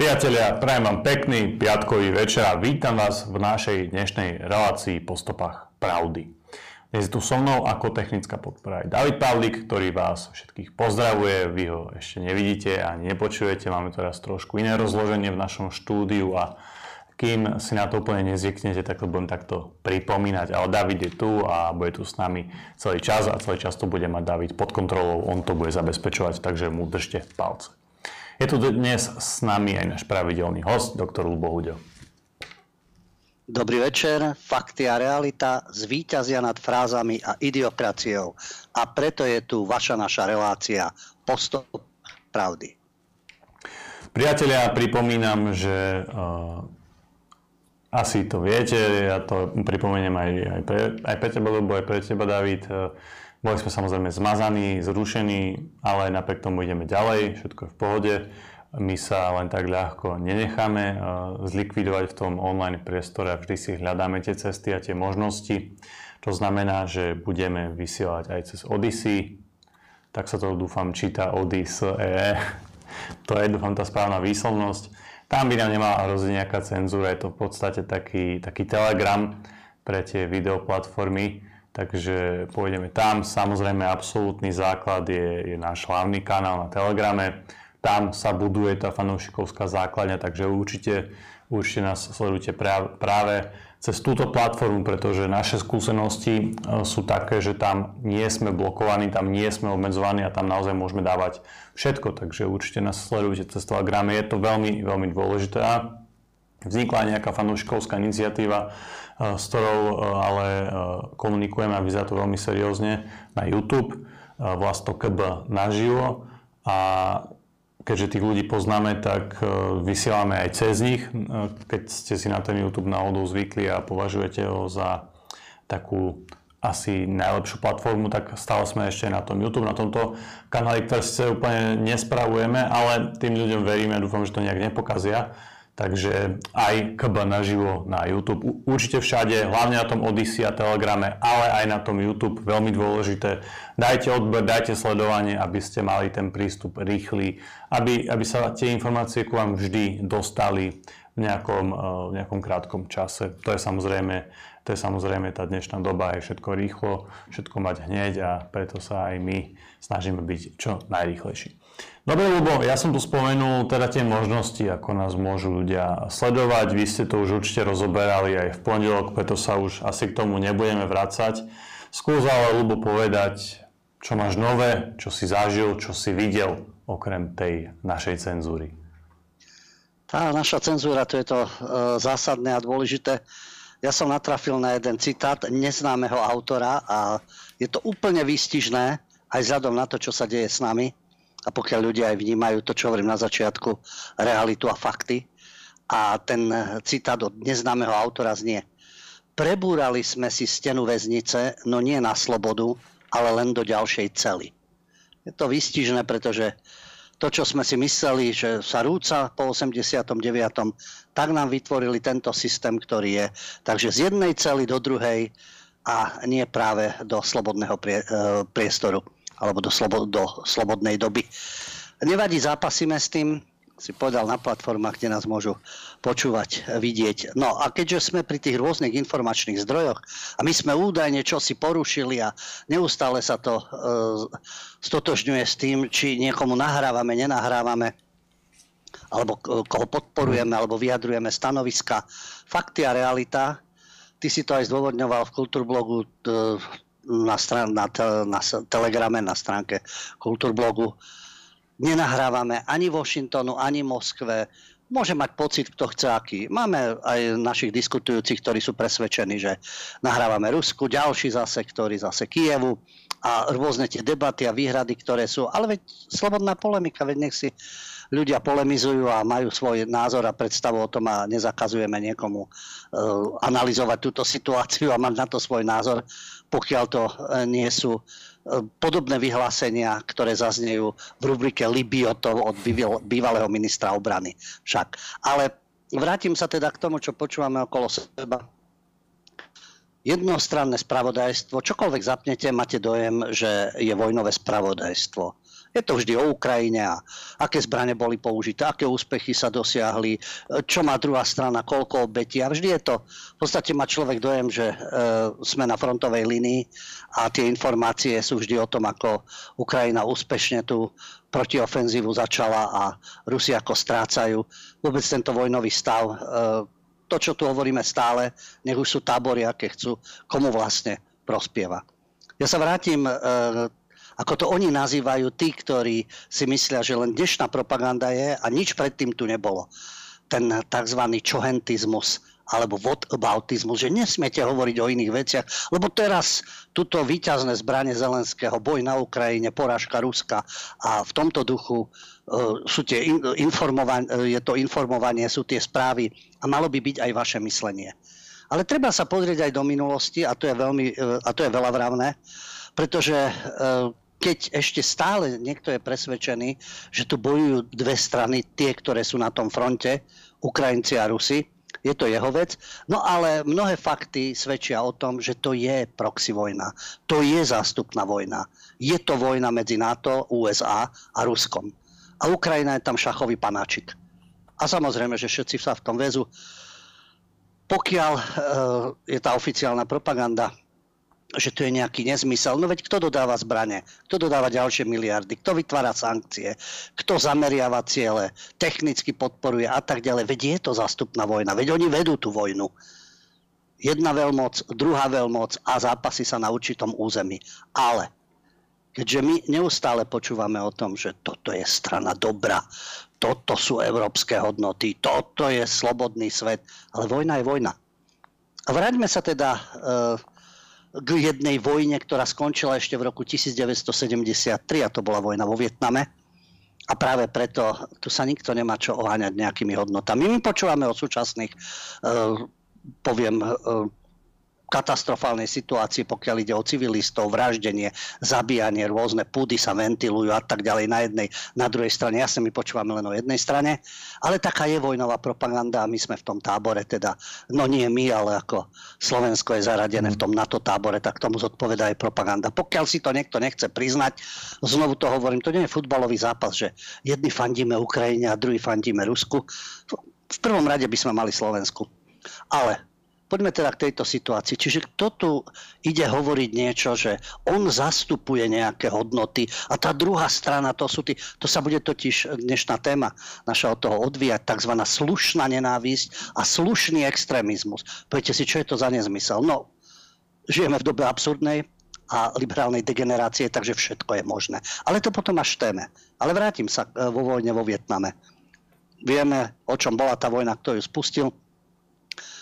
Priatelia, prajem vám pekný piatkový večer a vítam vás v našej dnešnej relácii po stopách pravdy. Dnes je tu so mnou ako technická podpora aj David Pavlik, ktorý vás všetkých pozdravuje. Vy ho ešte nevidíte ani nepočujete. Máme teraz trošku iné rozloženie v našom štúdiu a kým si na to úplne nezvyknete, tak to budem takto pripomínať. Ale David je tu a bude tu s nami celý čas a celý čas to bude mať David pod kontrolou. On to bude zabezpečovať, takže mu držte palce. Je tu dnes s nami aj náš pravidelný host, doktor Lubo Huďo. Dobrý večer. Fakty a realita zvíťazia nad frázami a idiokraciou. A preto je tu vaša naša relácia Postop pravdy. Priatelia, pripomínam, že uh, asi to viete, ja to pripomeniem aj, aj, pre, aj pre teba, lebo aj pre teba, David. Uh, boli sme samozrejme zmazaní, zrušení, ale napriek tomu ideme ďalej, všetko je v pohode. My sa len tak ľahko nenecháme eh, zlikvidovať v tom online priestore a vždy si hľadáme tie cesty a tie možnosti. To znamená, že budeme vysielať aj cez Odyssey, tak sa to dúfam číta Odyssey. To je dúfam tá správna výslovnosť. Tam by nám nemala hroziť nejaká cenzúra, je to v podstate taký, taký telegram pre tie videoplatformy, takže pôjdeme tam. Samozrejme, absolútny základ je, je náš hlavný kanál na Telegrame. Tam sa buduje tá fanúšikovská základňa, takže určite, určite nás sledujte práve cez túto platformu, pretože naše skúsenosti e, sú také, že tam nie sme blokovaní, tam nie sme obmedzovaní a tam naozaj môžeme dávať všetko, takže určite nás sledujte cez Telegram. Je to veľmi, veľmi dôležité vznikla nejaká fanúšikovská iniciatíva, s ktorou e, ale e, komunikujeme a vyzerá to veľmi seriózne na YouTube. To KB naživo a keďže tých ľudí poznáme, tak e, vysielame aj cez nich. Keď ste si na ten YouTube náhodou zvykli a považujete ho za takú asi najlepšiu platformu, tak stále sme ešte na tom YouTube, na tomto kanáli, ktoré si úplne nespravujeme, ale tým ľuďom veríme dúfam, že to nejak nepokazia Takže aj KB naživo na YouTube. Určite všade, hlavne na tom Odyssey a Telegrame, ale aj na tom YouTube. Veľmi dôležité. Dajte odber, dajte sledovanie, aby ste mali ten prístup rýchly, aby, aby sa tie informácie ku vám vždy dostali v nejakom, eh, v nejakom krátkom čase. To je samozrejme to je samozrejme tá dnešná doba, je všetko rýchlo, všetko mať hneď a preto sa aj my snažíme byť čo najrýchlejší. Dobre, Lubo, ja som tu spomenul teda tie možnosti, ako nás môžu ľudia sledovať. Vy ste to už určite rozoberali aj v pondelok, preto sa už asi k tomu nebudeme vrácať. Skús ale, Lubo, povedať, čo máš nové, čo si zažil, čo si videl, okrem tej našej cenzúry. Tá naša cenzúra, to je to e, zásadné a dôležité ja som natrafil na jeden citát neznámeho autora a je to úplne výstižné, aj vzhľadom na to, čo sa deje s nami. A pokiaľ ľudia aj vnímajú to, čo hovorím na začiatku, realitu a fakty. A ten citát od neznámeho autora znie. Prebúrali sme si stenu väznice, no nie na slobodu, ale len do ďalšej cely. Je to výstižné, pretože to, čo sme si mysleli, že sa rúca po 89., tak nám vytvorili tento systém, ktorý je. Takže z jednej cely do druhej a nie práve do slobodného e, priestoru alebo do, slobo, do slobodnej doby. Nevadí, zápasíme s tým, si povedal na platformách, kde nás môžu počúvať, vidieť. No a keďže sme pri tých rôznych informačných zdrojoch a my sme údajne čo si porušili a neustále sa to e, stotožňuje s tým, či niekomu nahrávame, nenahrávame, alebo koho podporujeme, alebo vyjadrujeme stanoviska, fakty a realita. Ty si to aj zdôvodňoval v Kultúrblogu e, na, stran, na, te, na telegrame, na stránke Kultúrblogu nenahrávame ani Washingtonu, ani Moskve. Môže mať pocit, kto chce aký. Máme aj našich diskutujúcich, ktorí sú presvedčení, že nahrávame Rusku, ďalší zase, ktorí zase Kievu a rôzne tie debaty a výhrady, ktoré sú. Ale veď slobodná polemika, veď nech si ľudia polemizujú a majú svoj názor a predstavu o tom a nezakazujeme niekomu uh, analyzovať túto situáciu a mať na to svoj názor, pokiaľ to uh, nie sú uh, podobné vyhlásenia, ktoré zaznejú v rubrike Libiotov od bývalého ministra obrany však. Ale vrátim sa teda k tomu, čo počúvame okolo seba. Jednostranné spravodajstvo, čokoľvek zapnete, máte dojem, že je vojnové spravodajstvo. Je to vždy o Ukrajine a aké zbrane boli použité, aké úspechy sa dosiahli, čo má druhá strana, koľko obetí. A vždy je to, v podstate má človek dojem, že e, sme na frontovej linii a tie informácie sú vždy o tom, ako Ukrajina úspešne tú protiofenzívu začala a Rusi ako strácajú. Vôbec tento vojnový stav, e, to, čo tu hovoríme stále, nech už sú tábory, aké chcú, komu vlastne prospieva. Ja sa vrátim e, ako to oni nazývajú tí, ktorí si myslia, že len dnešná propaganda je a nič predtým tu nebolo. Ten tzv. čohentizmus alebo whataboutismus, že nesmiete hovoriť o iných veciach, lebo teraz tuto výťazné zbranie Zelenského, boj na Ukrajine, porážka Ruska a v tomto duchu uh, sú tie in, informovanie, je to informovanie, sú tie správy a malo by byť aj vaše myslenie. Ale treba sa pozrieť aj do minulosti a to je, veľmi, uh, a to je veľa vravné, pretože keď ešte stále niekto je presvedčený, že tu bojujú dve strany, tie, ktoré sú na tom fronte, Ukrajinci a Rusi, je to jeho vec. No ale mnohé fakty svedčia o tom, že to je proxy vojna. To je zástupná vojna. Je to vojna medzi NATO, USA a Ruskom. A Ukrajina je tam šachový panáčik. A samozrejme, že všetci sa v tom väzu. Pokiaľ e, je tá oficiálna propaganda že to je nejaký nezmysel. No veď kto dodáva zbrane? Kto dodáva ďalšie miliardy? Kto vytvára sankcie? Kto zameriava ciele? Technicky podporuje a tak ďalej. Veď je to zastupná vojna. Veď oni vedú tú vojnu. Jedna veľmoc, druhá veľmoc a zápasy sa na určitom území. Ale keďže my neustále počúvame o tom, že toto je strana dobra, toto sú európske hodnoty, toto je slobodný svet, ale vojna je vojna. A vráťme sa teda e, k jednej vojne, ktorá skončila ešte v roku 1973 a to bola vojna vo Vietname. A práve preto tu sa nikto nemá čo oháňať nejakými hodnotami. My počúvame o súčasných, uh, poviem, uh, katastrofálnej situácii, pokiaľ ide o civilistov, vraždenie, zabíjanie, rôzne púdy sa ventilujú a tak ďalej na jednej, na druhej strane. Jasne my počúvame len o jednej strane, ale taká je vojnová propaganda a my sme v tom tábore, teda, no nie my, ale ako Slovensko je zaradené v tom NATO tábore, tak tomu zodpoveda aj propaganda. Pokiaľ si to niekto nechce priznať, znovu to hovorím, to nie je futbalový zápas, že jedni fandíme Ukrajine a druhý fandíme Rusku. V prvom rade by sme mali Slovensku. Ale Poďme teda k tejto situácii. Čiže kto tu ide hovoriť niečo, že on zastupuje nejaké hodnoty a tá druhá strana, to, sú tí, to sa bude totiž dnešná téma naša od toho odvíjať, tzv. slušná nenávisť a slušný extrémizmus. Poviete si, čo je to za nezmysel? No, žijeme v dobe absurdnej a liberálnej degenerácie, takže všetko je možné. Ale to potom až téme. Ale vrátim sa e, vo vojne vo Vietname. Vieme, o čom bola tá vojna, kto ju spustil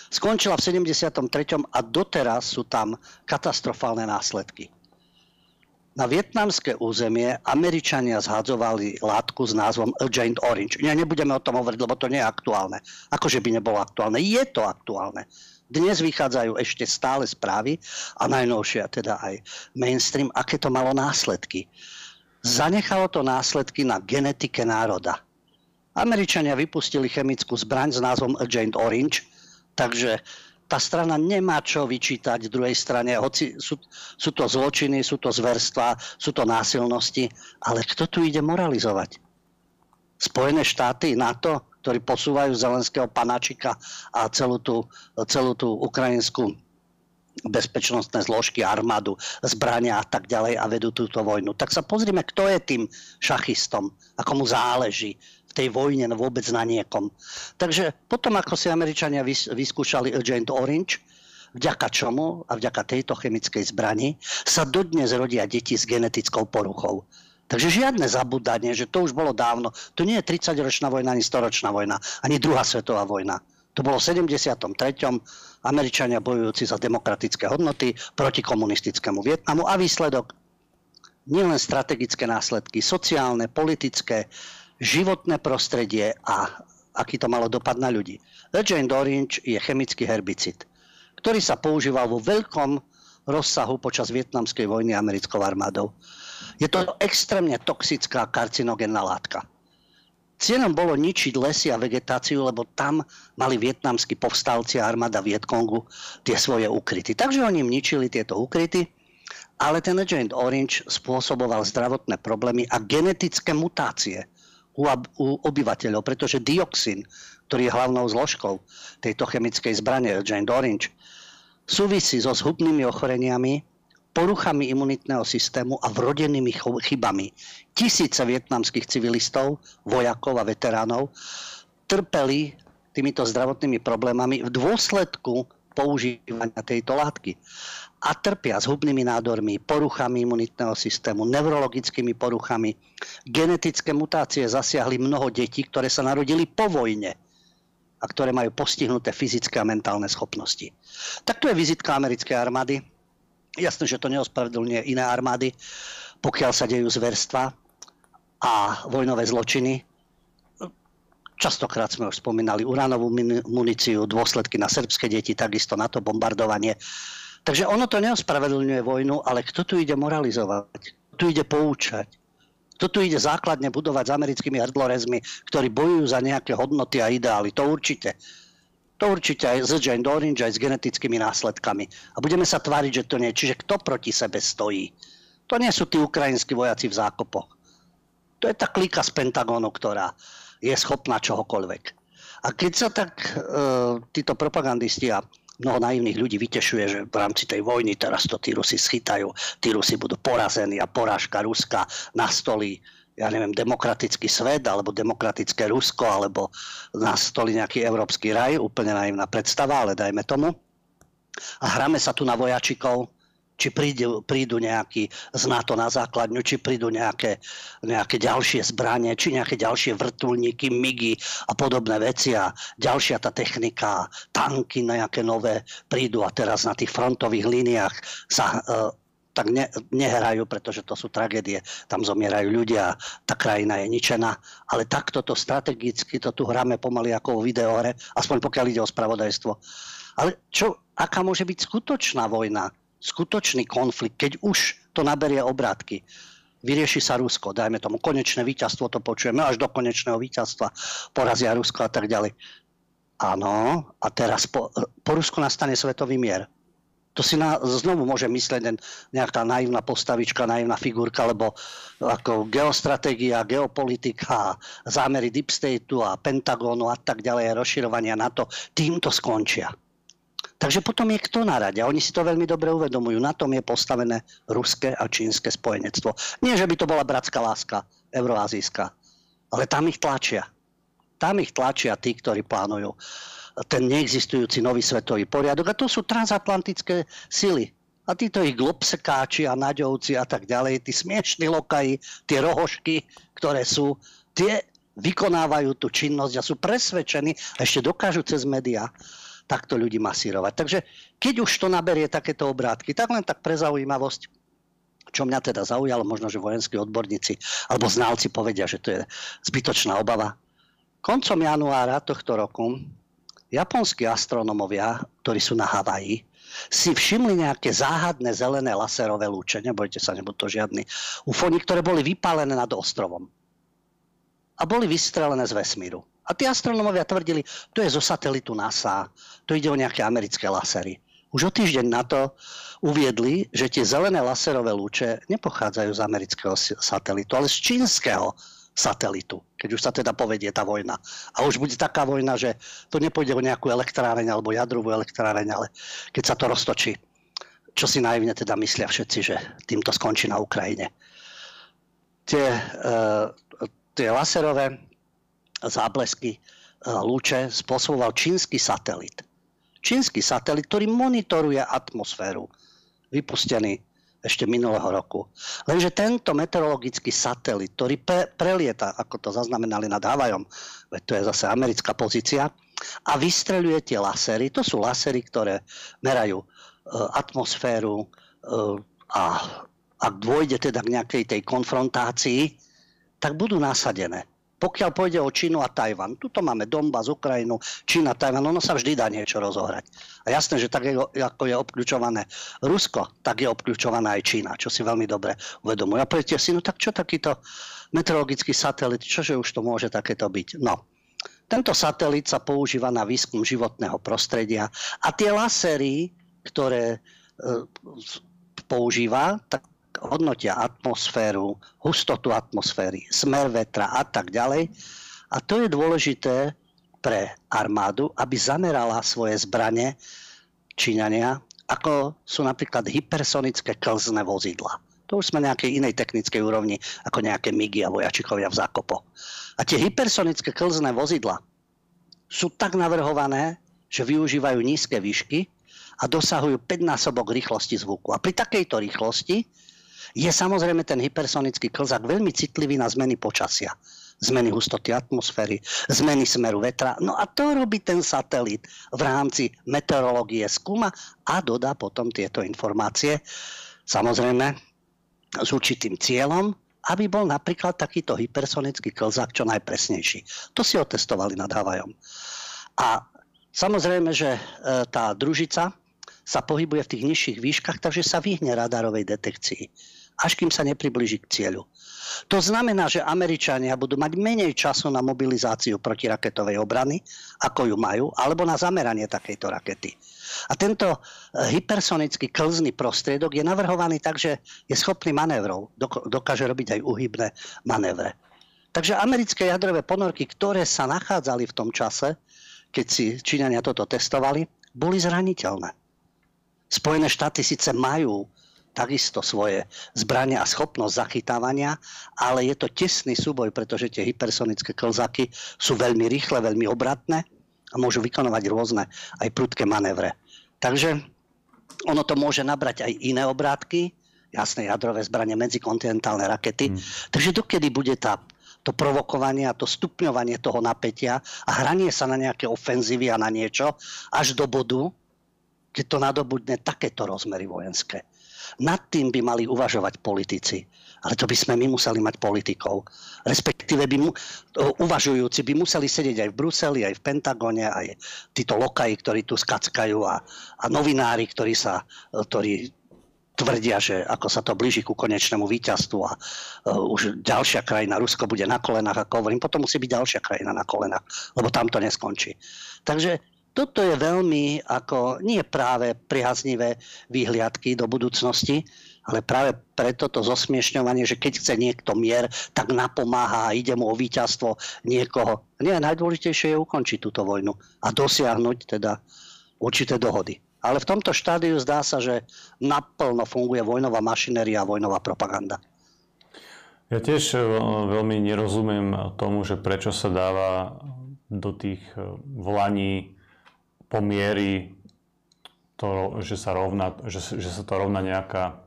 Skončila v 73. a doteraz sú tam katastrofálne následky. Na vietnamské územie Američania zhadzovali látku s názvom Agent Orange. Ja nebudeme o tom hovoriť, lebo to nie je aktuálne. Akože by nebolo aktuálne. Je to aktuálne. Dnes vychádzajú ešte stále správy a najnovšia teda aj mainstream, aké to malo následky. Zanechalo to následky na genetike národa. Američania vypustili chemickú zbraň s názvom Agent Orange, Takže tá strana nemá čo vyčítať druhej strane, hoci sú, sú to zločiny, sú to zverstva, sú to násilnosti, ale kto tu ide moralizovať? Spojené štáty, NATO, ktorí posúvajú zelenského panáčika a celú tú, celú tú ukrajinskú bezpečnostné zložky, armádu, zbrania a tak ďalej a vedú túto vojnu. Tak sa pozrime, kto je tým šachistom, ako mu záleží, v tej vojne no vôbec na niekom. Takže potom, ako si Američania vyskúšali Agent Orange, vďaka čomu a vďaka tejto chemickej zbrani sa dodnes rodia deti s genetickou poruchou. Takže žiadne zabudanie, že to už bolo dávno. To nie je 30-ročná vojna, ani 100-ročná vojna, ani druhá svetová vojna. To bolo v 73. Američania bojujúci za demokratické hodnoty proti komunistickému Vietnamu a výsledok nielen strategické následky, sociálne, politické, životné prostredie a aký to malo dopad na ľudí. Agent Orange je chemický herbicid, ktorý sa používal vo veľkom rozsahu počas vietnamskej vojny americkou armádou. Je to extrémne toxická karcinogénna látka. Cieľom bolo ničiť lesy a vegetáciu, lebo tam mali vietnamskí povstalci a armáda Vietkongu tie svoje ukryty. Takže oni im ničili tieto ukryty ale ten Agent Orange spôsoboval zdravotné problémy a genetické mutácie u, u obyvateľov, pretože dioxín, ktorý je hlavnou zložkou tejto chemickej zbrane Agent Orange, súvisí so zhubnými ochoreniami, poruchami imunitného systému a vrodenými chybami. Tisíce vietnamských civilistov, vojakov a veteránov trpeli týmito zdravotnými problémami v dôsledku používania tejto látky a trpia hubnými nádormi, poruchami imunitného systému, neurologickými poruchami. Genetické mutácie zasiahli mnoho detí, ktoré sa narodili po vojne a ktoré majú postihnuté fyzické a mentálne schopnosti. Tak to je vizitka americkej armády. Jasné, že to neospravedlňuje iné armády, pokiaľ sa dejú zverstva a vojnové zločiny. Častokrát sme už spomínali uránovú muníciu, dôsledky na srbské deti, takisto na to bombardovanie Takže ono to neospravedlňuje vojnu, ale kto tu ide moralizovať? Kto tu ide poučať? Kto tu ide základne budovať s americkými hrdlorezmi, ktorí bojujú za nejaké hodnoty a ideály? To určite. To určite aj s Agent Orange, aj s genetickými následkami. A budeme sa tváriť, že to nie. Čiže kto proti sebe stojí? To nie sú tí ukrajinskí vojaci v zákopoch. To je tá klika z Pentagonu, ktorá je schopná čohokoľvek. A keď sa tak e, títo propagandisti a mnoho naivných ľudí vytešuje, že v rámci tej vojny teraz to tí Rusi schytajú, tí Rusi budú porazení a porážka Ruska nastolí ja neviem, demokratický svet, alebo demokratické Rusko, alebo nastolí nejaký európsky raj, úplne naivná predstava, ale dajme tomu. A hráme sa tu na vojačikov, či prídu, prídu nejakí z NATO na základňu, či prídu nejaké, nejaké ďalšie zbranie, či nejaké ďalšie vrtulníky, migy a podobné veci a ďalšia tá technika, tanky nejaké nové prídu a teraz na tých frontových líniách sa uh, tak ne, nehrajú, pretože to sú tragédie. Tam zomierajú ľudia, tá krajina je ničená. Ale takto to strategicky, to tu hráme pomaly ako o videohre, aspoň pokiaľ ide o spravodajstvo. Ale čo, aká môže byť skutočná vojna? Skutočný konflikt, keď už to naberie obrátky, vyrieši sa Rusko, dajme tomu konečné víťazstvo, to počujeme až do konečného víťazstva, porazia Rusko a tak ďalej. Áno, a teraz po, po Rusku nastane svetový mier. To si na, znovu môže myslieť nejaká naivná postavička, naivná figurka, lebo ako geostratégia, geopolitika, zámery Deep Stateu a Pentagonu a tak ďalej, rozširovania NATO, týmto skončia. Takže potom je kto na rade. A oni si to veľmi dobre uvedomujú. Na tom je postavené ruské a čínske spojenectvo. Nie, že by to bola bratská láska euroazijská, ale tam ich tlačia. Tam ich tlačia tí, ktorí plánujú ten neexistujúci nový svetový poriadok. A to sú transatlantické sily. A títo ich globsekáči a naďovci a tak ďalej, tí smiešní lokaji, tie rohošky, ktoré sú, tie vykonávajú tú činnosť a sú presvedčení a ešte dokážu cez médiá takto ľudí masírovať. Takže keď už to naberie takéto obrátky, tak len tak pre zaujímavosť, čo mňa teda zaujalo, možno, že vojenskí odborníci alebo znalci povedia, že to je zbytočná obava. Koncom januára tohto roku japonskí astronómovia, ktorí sú na Havaji, si všimli nejaké záhadné zelené laserové lúče, nebojte sa, nebudú to žiadny ufoni, ktoré boli vypálené nad ostrovom a boli vystrelené z vesmíru. A tí astronómovia tvrdili, to je zo satelitu NASA, to ide o nejaké americké lasery. Už o týždeň na to uviedli, že tie zelené laserové lúče nepochádzajú z amerického satelitu, ale z čínskeho satelitu, keď už sa teda povedie tá vojna. A už bude taká vojna, že to nepôjde o nejakú elektráreň alebo jadrovú elektráreň, ale keď sa to roztočí, čo si naivne teda myslia všetci, že týmto skončí na Ukrajine. Tie, e, tie laserové záblesky e, lúče spôsoboval čínsky satelit. Čínsky satelit, ktorý monitoruje atmosféru, vypustený ešte minulého roku. Lenže tento meteorologický satelit, ktorý pre, prelieta, ako to zaznamenali nad Havajom, veď to je zase americká pozícia, a vystreľuje tie lasery. To sú lasery, ktoré merajú e, atmosféru e, a ak dôjde teda k nejakej tej konfrontácii, tak budú nasadené. Pokiaľ pôjde o Čínu a Tajvan, tuto máme Donbass, Ukrajinu, Čína, Tajvan, ono sa vždy dá niečo rozohrať. A jasné, že tak ako je obklúčované Rusko, tak je obklúčovaná aj Čína, čo si veľmi dobre uvedomujú. A poviete si, no tak čo takýto meteorologický satelit, čože už to môže takéto byť? No, tento satelit sa používa na výskum životného prostredia a tie lasery, ktoré e, používa, tak hodnotia atmosféru, hustotu atmosféry, smer vetra a tak ďalej. A to je dôležité pre armádu, aby zamerala svoje zbranie Číňania, ako sú napríklad hypersonické klzné vozidla. To už sme na nejakej inej technickej úrovni, ako nejaké migy a vojačikovia v zákopoch. A tie hypersonické klzné vozidla sú tak navrhované, že využívajú nízke výšky a dosahujú 5 násobok rýchlosti zvuku. A pri takejto rýchlosti je samozrejme ten hypersonický klzak veľmi citlivý na zmeny počasia. Zmeny hustoty atmosféry, zmeny smeru vetra. No a to robí ten satelit v rámci meteorológie skúma a dodá potom tieto informácie. Samozrejme, s určitým cieľom, aby bol napríklad takýto hypersonický klzák čo najpresnejší. To si otestovali nad Havajom. A samozrejme, že e, tá družica sa pohybuje v tých nižších výškach, takže sa vyhne radarovej detekcii, až kým sa nepribliží k cieľu. To znamená, že Američania budú mať menej času na mobilizáciu protiraketovej obrany, ako ju majú, alebo na zameranie takejto rakety. A tento e, hypersonický klzný prostriedok je navrhovaný tak, že je schopný manévrov. Dokáže robiť aj uhybné manévre. Takže americké jadrové ponorky, ktoré sa nachádzali v tom čase, keď si Číňania toto testovali, boli zraniteľné. Spojené štáty síce majú takisto svoje zbrania a schopnosť zachytávania, ale je to tesný súboj, pretože tie hypersonické klzaky sú veľmi rýchle, veľmi obratné a môžu vykonovať rôzne aj prudké manévre. Takže ono to môže nabrať aj iné obrátky, jasné jadrové zbranie, medzikontinentálne rakety. Hmm. Takže dokedy bude tá, to provokovanie a to stupňovanie toho napätia a hranie sa na nejaké ofenzívy a na niečo až do bodu, keď to nadobudne takéto rozmery vojenské. Nad tým by mali uvažovať politici. Ale to by sme my museli mať politikov. Respektíve by mu, uvažujúci by museli sedieť aj v Bruseli, aj v Pentagone, aj títo lokaji, ktorí tu skackajú a, a novinári, ktorí, sa, ktorí tvrdia, že ako sa to blíži ku konečnému víťazstvu a uh, už ďalšia krajina, Rusko bude na kolenách, ako hovorím, potom musí byť ďalšia krajina na kolenách, lebo tam to neskončí. Takže toto je veľmi ako nie práve priaznivé výhliadky do budúcnosti, ale práve preto to zosmiešňovanie, že keď chce niekto mier, tak napomáha a ide mu o víťazstvo niekoho. Nie, najdôležitejšie je ukončiť túto vojnu a dosiahnuť teda určité dohody. Ale v tomto štádiu zdá sa, že naplno funguje vojnová mašinéria a vojnová propaganda. Ja tiež e, veľmi nerozumiem tomu, že prečo sa dáva do tých e, pomiery to, že sa, rovna, že, že sa to rovná nejaká,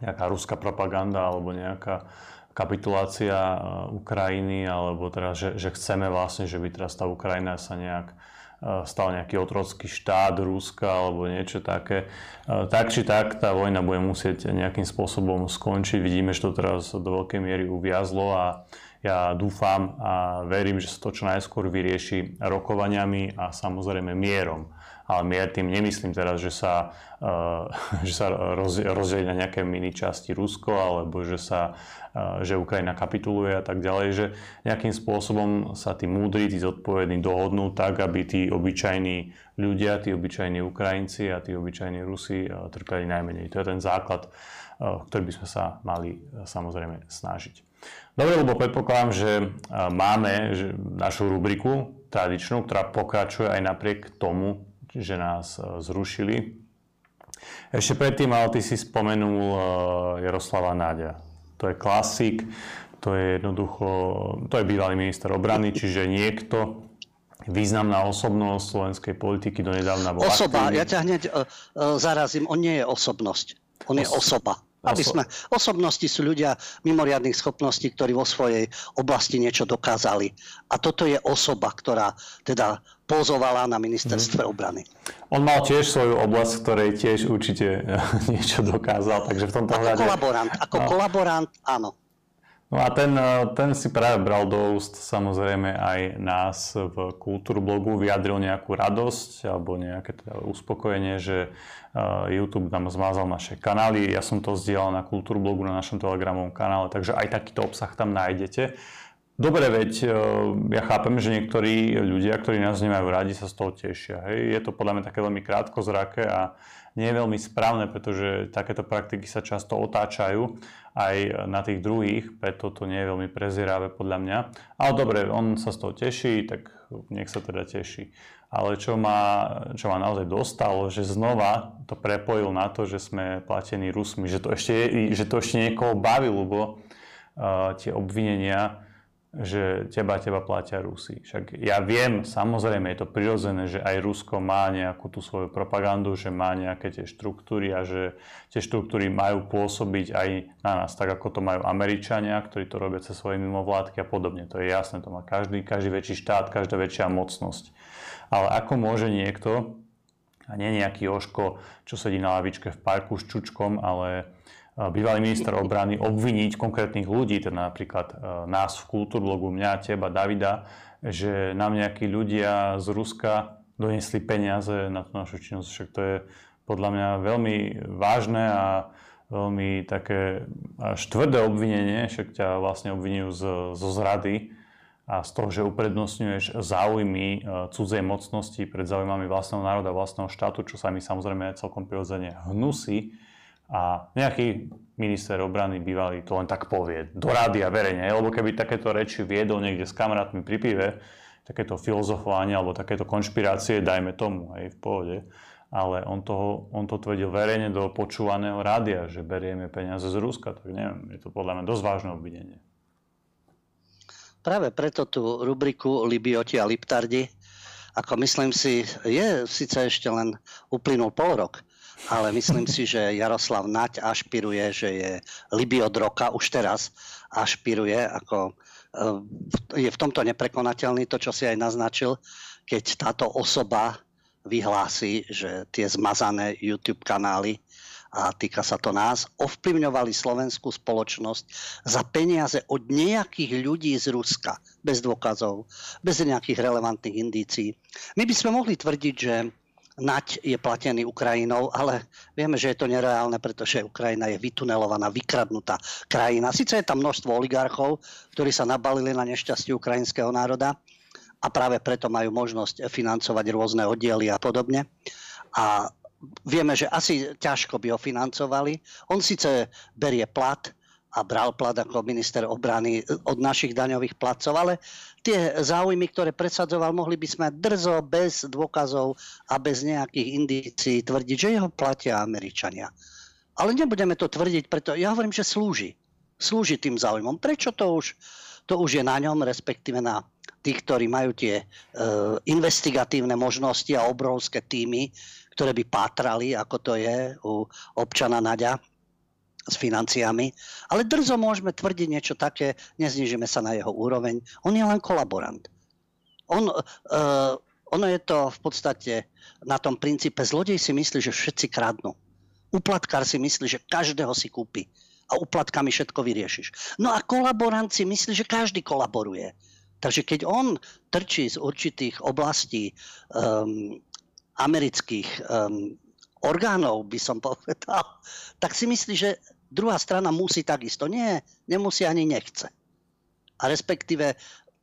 nejaká ruská propaganda alebo nejaká kapitulácia uh, Ukrajiny, alebo teda, že, že chceme vlastne, že by teraz tá Ukrajina sa nejak uh, stal nejaký otrocký štát Ruska alebo niečo také. Uh, tak či tak tá vojna bude musieť nejakým spôsobom skončiť. Vidíme, že to teraz do veľkej miery uviazlo a ja dúfam a verím, že sa to čo najskôr vyrieši rokovaniami a samozrejme mierom. Ale mier tým nemyslím teraz, že sa, uh, že sa roz, rozdeľí na nejaké mini časti Rusko alebo že, sa, uh, že Ukrajina kapituluje a tak ďalej, že nejakým spôsobom sa tí múdri, tí zodpovední dohodnú tak, aby tí obyčajní ľudia, tí obyčajní Ukrajinci a tí obyčajní Rusi uh, trpeli najmenej. To je ten základ, uh, ktorý by sme sa mali samozrejme snažiť. Dobre, lebo predpokladám, že máme našu rubriku tradičnú, ktorá pokračuje aj napriek tomu, že nás zrušili. Ešte predtým, ale ty si spomenul Jaroslava Náďa. To je klasik, to je jednoducho, to je bývalý minister obrany, čiže niekto, významná osobnosť slovenskej politiky do nedávna bola Osoba, aktívny. ja ťa hneď uh, zarazím, on nie je osobnosť, on Os- je osoba. Aby sme, osobnosti sú ľudia mimoriadných schopností, ktorí vo svojej oblasti niečo dokázali. A toto je osoba, ktorá teda pozovala na ministerstve mm. obrany. On mal tiež svoju oblasť, v ktorej tiež určite niečo dokázal, takže v tomto ako hľade... Kolaborant, ako no. kolaborant, áno. No a ten, eh, ten si práve bral do úst samozrejme aj nás v Kultúrblogu, vyjadril nejakú radosť alebo nejaké teda uspokojenie, že eh, YouTube nám zmázal naše kanály. Ja som to zdieľal na Kultúrblogu na našom telegramovom kanále, takže aj takýto obsah tam nájdete. Dobre, veď e, ja chápem, že niektorí ľudia, ktorí nás nemajú radi, sa z toho tešia. Hej. Je to podľa mňa také veľmi krátkozraké a nie je veľmi správne, pretože takéto praktiky sa často otáčajú aj na tých druhých, preto to nie je veľmi prezieravé podľa mňa. Ale dobre, on sa z toho teší, tak nech sa teda teší. Ale čo ma, čo ma naozaj dostalo, že znova to prepojil na to, že sme platení Rusmi, že to ešte, že to ešte niekoho baví, lebo uh, tie obvinenia že teba, teba platia Rusi. Však ja viem, samozrejme, je to prirodzené, že aj Rusko má nejakú tú svoju propagandu, že má nejaké tie štruktúry a že tie štruktúry majú pôsobiť aj na nás, tak ako to majú Američania, ktorí to robia cez svoje mimovládky a podobne. To je jasné, to má každý, každý väčší štát, každá väčšia mocnosť. Ale ako môže niekto, a nie nejaký oško, čo sedí na lavičke v parku s čučkom, ale bývalý minister obrany obviniť konkrétnych ľudí, teda napríklad e, nás v Kultúrblogu, mňa, teba, Davida, že nám nejakí ľudia z Ruska doniesli peniaze na tú našu činnosť. Však to je podľa mňa veľmi vážne a veľmi také až tvrdé obvinenie, však ťa vlastne obvinujú z, zo zrady a z toho, že uprednostňuješ záujmy e, cudzej mocnosti pred záujmami vlastného národa, vlastného štátu, čo sa mi samozrejme celkom prirodzene hnusí a nejaký minister obrany bývalý to len tak povie do rádia verejne, lebo keby takéto reči viedol niekde s kamarátmi pri pive, takéto filozofovanie alebo takéto konšpirácie, dajme tomu, aj v pohode, ale on, toho, on to tvrdil verejne do počúvaného rádia, že berieme peniaze z Ruska, tak neviem, je to podľa mňa dosť vážne obvinenie. Práve preto tú rubriku Libioti a Liptardi, ako myslím si, je síce ešte len uplynul pol rok, ale myslím si, že Jaroslav Naď ašpiruje, že je Libiot roka, už teraz ašpiruje, ako eh, je v tomto neprekonateľný to, čo si aj naznačil, keď táto osoba vyhlási, že tie zmazané YouTube kanály a týka sa to nás, ovplyvňovali slovenskú spoločnosť za peniaze od nejakých ľudí z Ruska, bez dôkazov, bez nejakých relevantných indícií. My by sme mohli tvrdiť, že Nať je platený Ukrajinou, ale vieme, že je to nereálne, pretože Ukrajina je vytunelovaná, vykradnutá krajina. Sice je tam množstvo oligarchov, ktorí sa nabalili na nešťastie ukrajinského národa a práve preto majú možnosť financovať rôzne oddiely a podobne. A vieme, že asi ťažko by ho financovali. On síce berie plat, a bral plat ako minister obrany od našich daňových placov, ale tie záujmy, ktoré presadzoval, mohli by sme drzo, bez dôkazov a bez nejakých indícií tvrdiť, že jeho platia Američania. Ale nebudeme to tvrdiť, preto ja hovorím, že slúži. Slúži tým záujmom. Prečo to už, to už je na ňom, respektíve na tých, ktorí majú tie e, investigatívne možnosti a obrovské týmy, ktoré by pátrali, ako to je u občana Naďa s financiami, ale drzo môžeme tvrdiť niečo také, neznižíme sa na jeho úroveň. On je len kolaborant. On, uh, ono je to v podstate na tom princípe, zlodej si myslí, že všetci kradnú. Uplatkár si myslí, že každého si kúpi a uplatkami všetko vyriešiš. No a kolaborant si myslí, že každý kolaboruje. Takže keď on trčí z určitých oblastí um, amerických um, orgánov, by som povedal, tak si myslí, že druhá strana musí takisto. Nie, nemusí ani nechce. A respektíve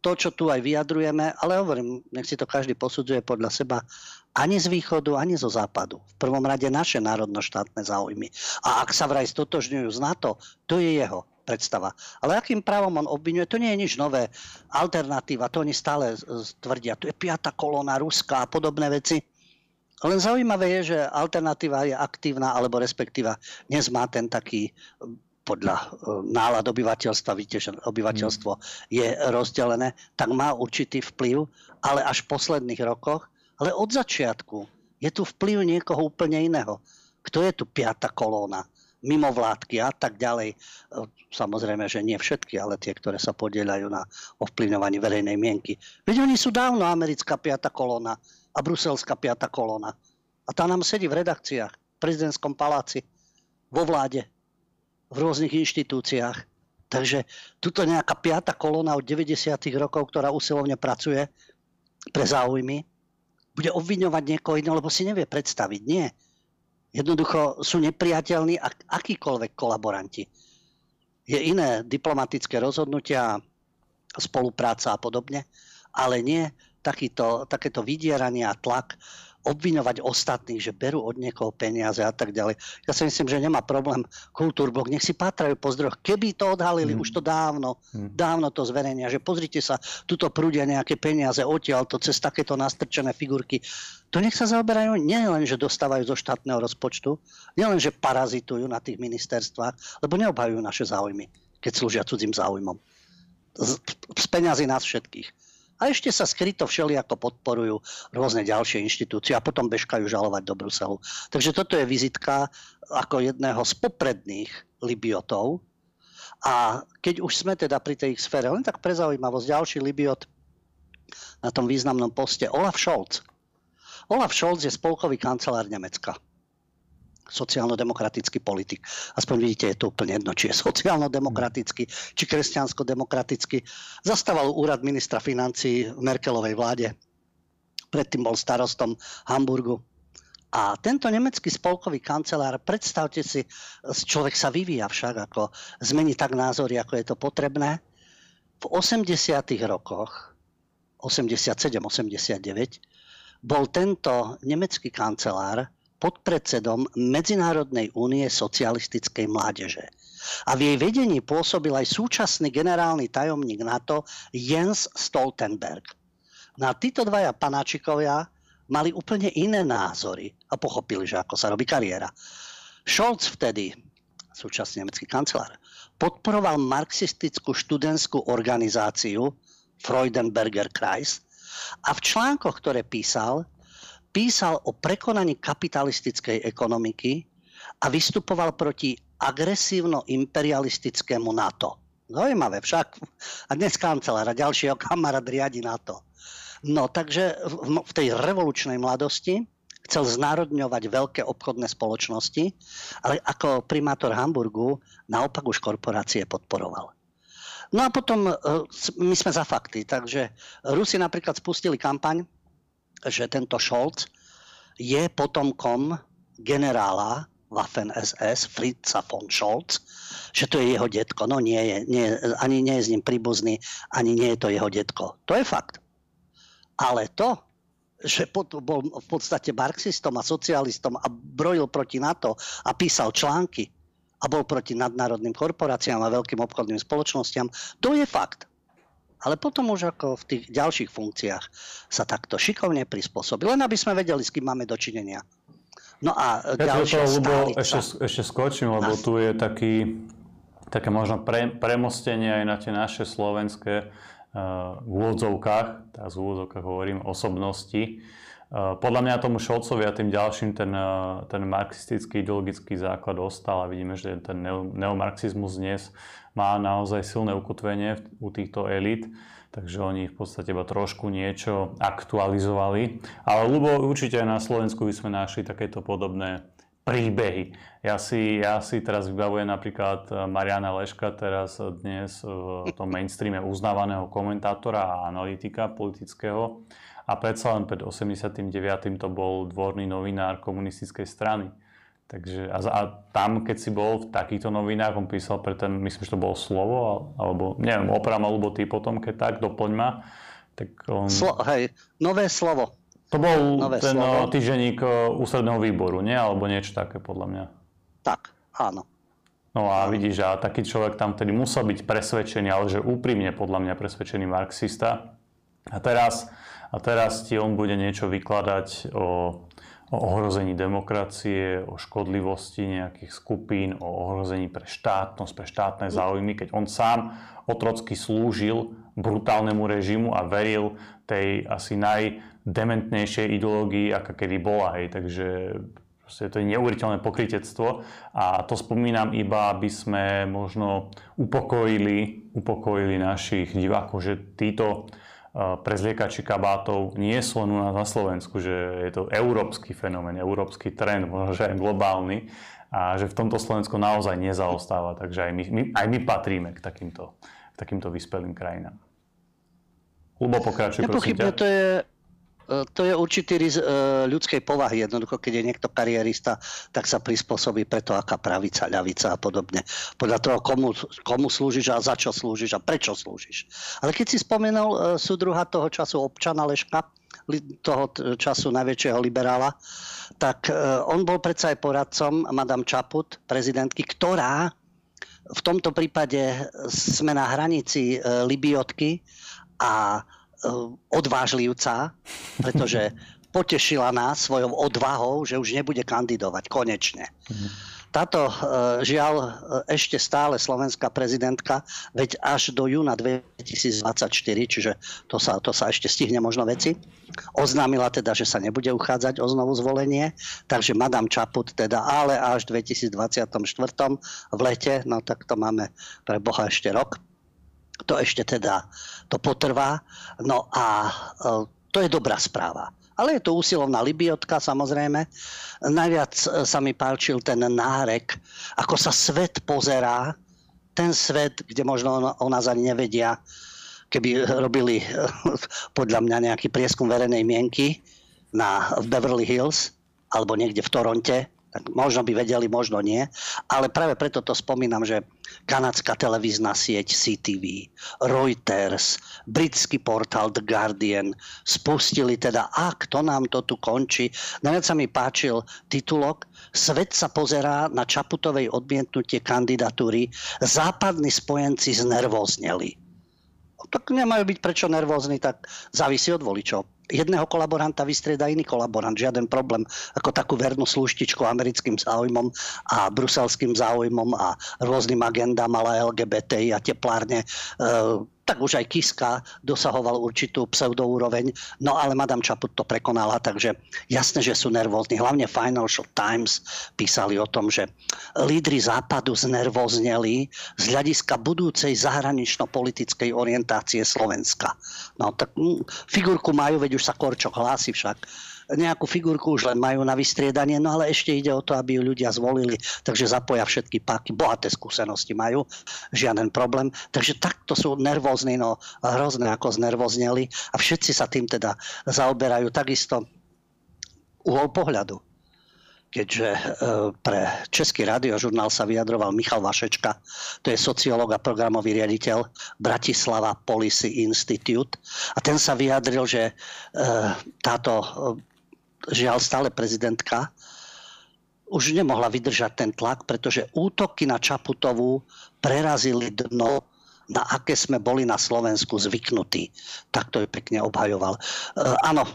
to, čo tu aj vyjadrujeme, ale hovorím, nech si to každý posudzuje podľa seba, ani z východu, ani zo západu. V prvom rade naše národno-štátne záujmy. A ak sa vraj stotožňujú z NATO, to je jeho predstava. Ale akým právom on obvinuje, to nie je nič nové. Alternatíva, to oni stále tvrdia. Tu je piata kolóna Ruska a podobné veci. Len zaujímavé je, že alternatíva je aktívna, alebo respektíva dnes má ten taký podľa e, nálad obyvateľstva, že obyvateľstvo mm. je rozdelené, tak má určitý vplyv, ale až v posledných rokoch. Ale od začiatku je tu vplyv niekoho úplne iného. Kto je tu piata kolóna? mimovládky a tak ďalej. E, samozrejme, že nie všetky, ale tie, ktoré sa podielajú na ovplyvňovaní verejnej mienky. Veď oni sú dávno americká piata kolóna a bruselská piata kolóna. A tá nám sedí v redakciách, v prezidentskom paláci, vo vláde, v rôznych inštitúciách. Takže tuto nejaká piata kolóna od 90. rokov, ktorá usilovne pracuje pre záujmy, bude obviňovať niekoho iného, lebo si nevie predstaviť. Nie. Jednoducho sú nepriateľní akýkoľvek kolaboranti. Je iné diplomatické rozhodnutia spolupráca a podobne, ale nie takýto, takéto vydieranie a tlak obviňovať ostatných, že berú od niekoho peniaze a tak ďalej. Ja si myslím, že nemá problém Kultúrblok, nech si pátrajú po zdroch. Keby to odhalili, mm. už to dávno, mm. dávno to zverejnia, že pozrite sa, tuto prúdia nejaké peniaze odtiaľ to cez takéto nastrčené figurky. To nech sa zaoberajú nie len, že dostávajú zo štátneho rozpočtu, nie len, že parazitujú na tých ministerstvách, lebo neobhajujú naše záujmy, keď slúžia cudzím záujmom. Z, z peňazí nás všetkých. A ešte sa skryto všelijako podporujú rôzne ďalšie inštitúcie a potom bežkajú žalovať do Bruselu. Takže toto je vizitka ako jedného z popredných Libiotov. A keď už sme teda pri tej sfére, len tak pre zaujímavosť, ďalší Libiot na tom významnom poste, Olaf Scholz. Olaf Scholz je spolkový kancelár Nemecka sociálno-demokratický politik. Aspoň vidíte, je to úplne jedno, či je sociálno-demokratický, či kresťansko-demokratický. Zastával úrad ministra financí v Merkelovej vláde. Predtým bol starostom Hamburgu. A tento nemecký spolkový kancelár, predstavte si, človek sa vyvíja však, ako zmení tak názory, ako je to potrebné. V 80. rokoch, 87-89, bol tento nemecký kancelár podpredsedom Medzinárodnej únie socialistickej mládeže. A v jej vedení pôsobil aj súčasný generálny tajomník NATO Jens Stoltenberg. Na títo dvaja panáčikovia mali úplne iné názory a pochopili, že ako sa robí kariéra. Scholz vtedy, súčasný nemecký kancelár, podporoval marxistickú študentskú organizáciu Freudenberger Kreis a v článkoch, ktoré písal, písal o prekonaní kapitalistickej ekonomiky a vystupoval proti agresívno-imperialistickému NATO. Zaujímavé však. A dnes kancelár a ďalšieho kamarát riadi NATO. No takže v, v tej revolučnej mladosti chcel znárodňovať veľké obchodné spoločnosti, ale ako primátor Hamburgu naopak už korporácie podporoval. No a potom e, my sme za fakty, takže Rusi napríklad spustili kampaň, že tento Scholz je potomkom generála Waffen SS Fritza von Scholz, že to je jeho detko. No nie je, nie, ani nie je s ním príbuzný, ani nie je to jeho detko. To je fakt. Ale to, že bol v podstate marxistom a socialistom a brojil proti NATO a písal články a bol proti nadnárodným korporáciám a veľkým obchodným spoločnostiam, to je fakt ale potom už ako v tých ďalších funkciách sa takto šikovne prispôsobil. Len aby sme vedeli, s kým máme dočinenia. No a ja ďalšia to, lebo ešte, ešte skočím, lebo tu je taký, také možno pre, premostenie aj na tie naše slovenské uh, v úvodzovkách, teraz v úvodzovkách hovorím, osobnosti. Uh, podľa mňa tomu Šolcovi a tým ďalším ten, uh, ten marxistický ideologický základ ostal a vidíme, že ten neomarxizmus dnes má naozaj silné ukotvenie u týchto elít, takže oni v podstate iba trošku niečo aktualizovali. Ale ľubo, určite aj na Slovensku by sme našli takéto podobné príbehy. Ja si, ja si teraz vybavujem napríklad Mariana Leška, teraz dnes v tom mainstreame uznávaného komentátora a analytika politického. A predsa len pred 89. to bol dvorný novinár komunistickej strany. Takže a, a tam, keď si bol v takýchto novinách, on písal pre ten, myslím, že to bolo slovo, alebo neviem, opravom alebo ty potom, keď tak, doplň ma. Tak on... Slo- hej, nové slovo. To bol nové ten slovo. týženík e, ústredného výboru, nie? Alebo niečo také, podľa mňa. Tak, áno. No a vidíš, a taký človek tam tedy musel byť presvedčený, ale že úprimne podľa mňa presvedčený marxista. A teraz, a teraz ti on bude niečo vykladať o o ohrození demokracie, o škodlivosti nejakých skupín, o ohrození pre štátnosť, pre štátne záujmy, keď on sám otrocky slúžil brutálnemu režimu a veril tej asi najdementnejšej ideológii, aká kedy bola. Hej. Takže proste to je neuveriteľné pokritectvo a to spomínam iba, aby sme možno upokojili, upokojili našich divákov, že títo prezliekači kabátov nie sú len u nás na Slovensku, že je to európsky fenomén, európsky trend, možno že aj globálny a že v tomto Slovensko naozaj nezaostáva, takže aj my, my, aj my patríme k takýmto, k takýmto vyspelým krajinám. Lubo, pokračuj, prosím ťa. To je, to je určitý riz e, ľudskej povahy. Jednoducho, keď je niekto kariérista, tak sa prispôsobí preto, aká pravica, ľavica a podobne. Podľa toho, komu, komu slúžiš a za čo slúžiš a prečo slúžiš. Ale keď si spomenul e, súdruha toho času občana Leška, toho času najväčšieho liberála, tak on bol predsa aj poradcom Madame Čaput, prezidentky, ktorá v tomto prípade sme na hranici Libiotky a odvážlivca, pretože potešila nás svojou odvahou, že už nebude kandidovať konečne. Táto eh, žiaľ eh, ešte stále slovenská prezidentka, veď až do júna 2024, čiže to sa, to sa ešte stihne možno veci, oznámila teda, že sa nebude uchádzať o znovu zvolenie, takže Madame Čaput teda, ale až v 2024 v lete, no tak to máme pre Boha ešte rok to ešte teda to potrvá. No a e, to je dobrá správa. Ale je to úsilovná libiotka samozrejme. Najviac e, sa mi páčil ten nárek, ako sa svet pozerá. Ten svet, kde možno o nás ani nevedia, keby robili e, podľa mňa nejaký prieskum verejnej mienky na, v Beverly Hills alebo niekde v Toronte, tak možno by vedeli, možno nie. Ale práve preto to spomínam, že kanadská televízna sieť CTV, Reuters, britský portál The Guardian spustili teda, a kto nám to tu končí. Najviac sa mi páčil titulok Svet sa pozerá na Čaputovej odmietnutie kandidatúry. Západní spojenci znervozneli tak nemajú byť prečo nervózni, tak závisí od voličov. Jedného kolaboranta vystrieda iný kolaborant, žiaden problém. Ako takú vernú slúštičku americkým záujmom a bruselským záujmom a rôznym agendám, ale LGBT a teplárne e, tak už aj Kiska dosahoval určitú pseudoúroveň, no ale Madame Čaput to prekonala, takže jasné, že sú nervózni. Hlavne Financial Times písali o tom, že lídry západu znervózneli z hľadiska budúcej zahranično-politickej orientácie Slovenska. No tak hm, figurku majú, veď už sa Korčok hlási však nejakú figurku už len majú na vystriedanie, no ale ešte ide o to, aby ju ľudia zvolili, takže zapoja všetky páky, bohaté skúsenosti majú, žiaden problém. Takže takto sú nervózni, no hrozné ako znervozneli a všetci sa tým teda zaoberajú takisto uhol pohľadu keďže e, pre Český radiožurnál sa vyjadroval Michal Vašečka, to je sociológ a programový riaditeľ Bratislava Policy Institute. A ten sa vyjadril, že e, táto žiaľ stále prezidentka, už nemohla vydržať ten tlak, pretože útoky na Čaputovú prerazili dno, na aké sme boli na Slovensku zvyknutí. Tak to je pekne obhajoval. E, áno, e,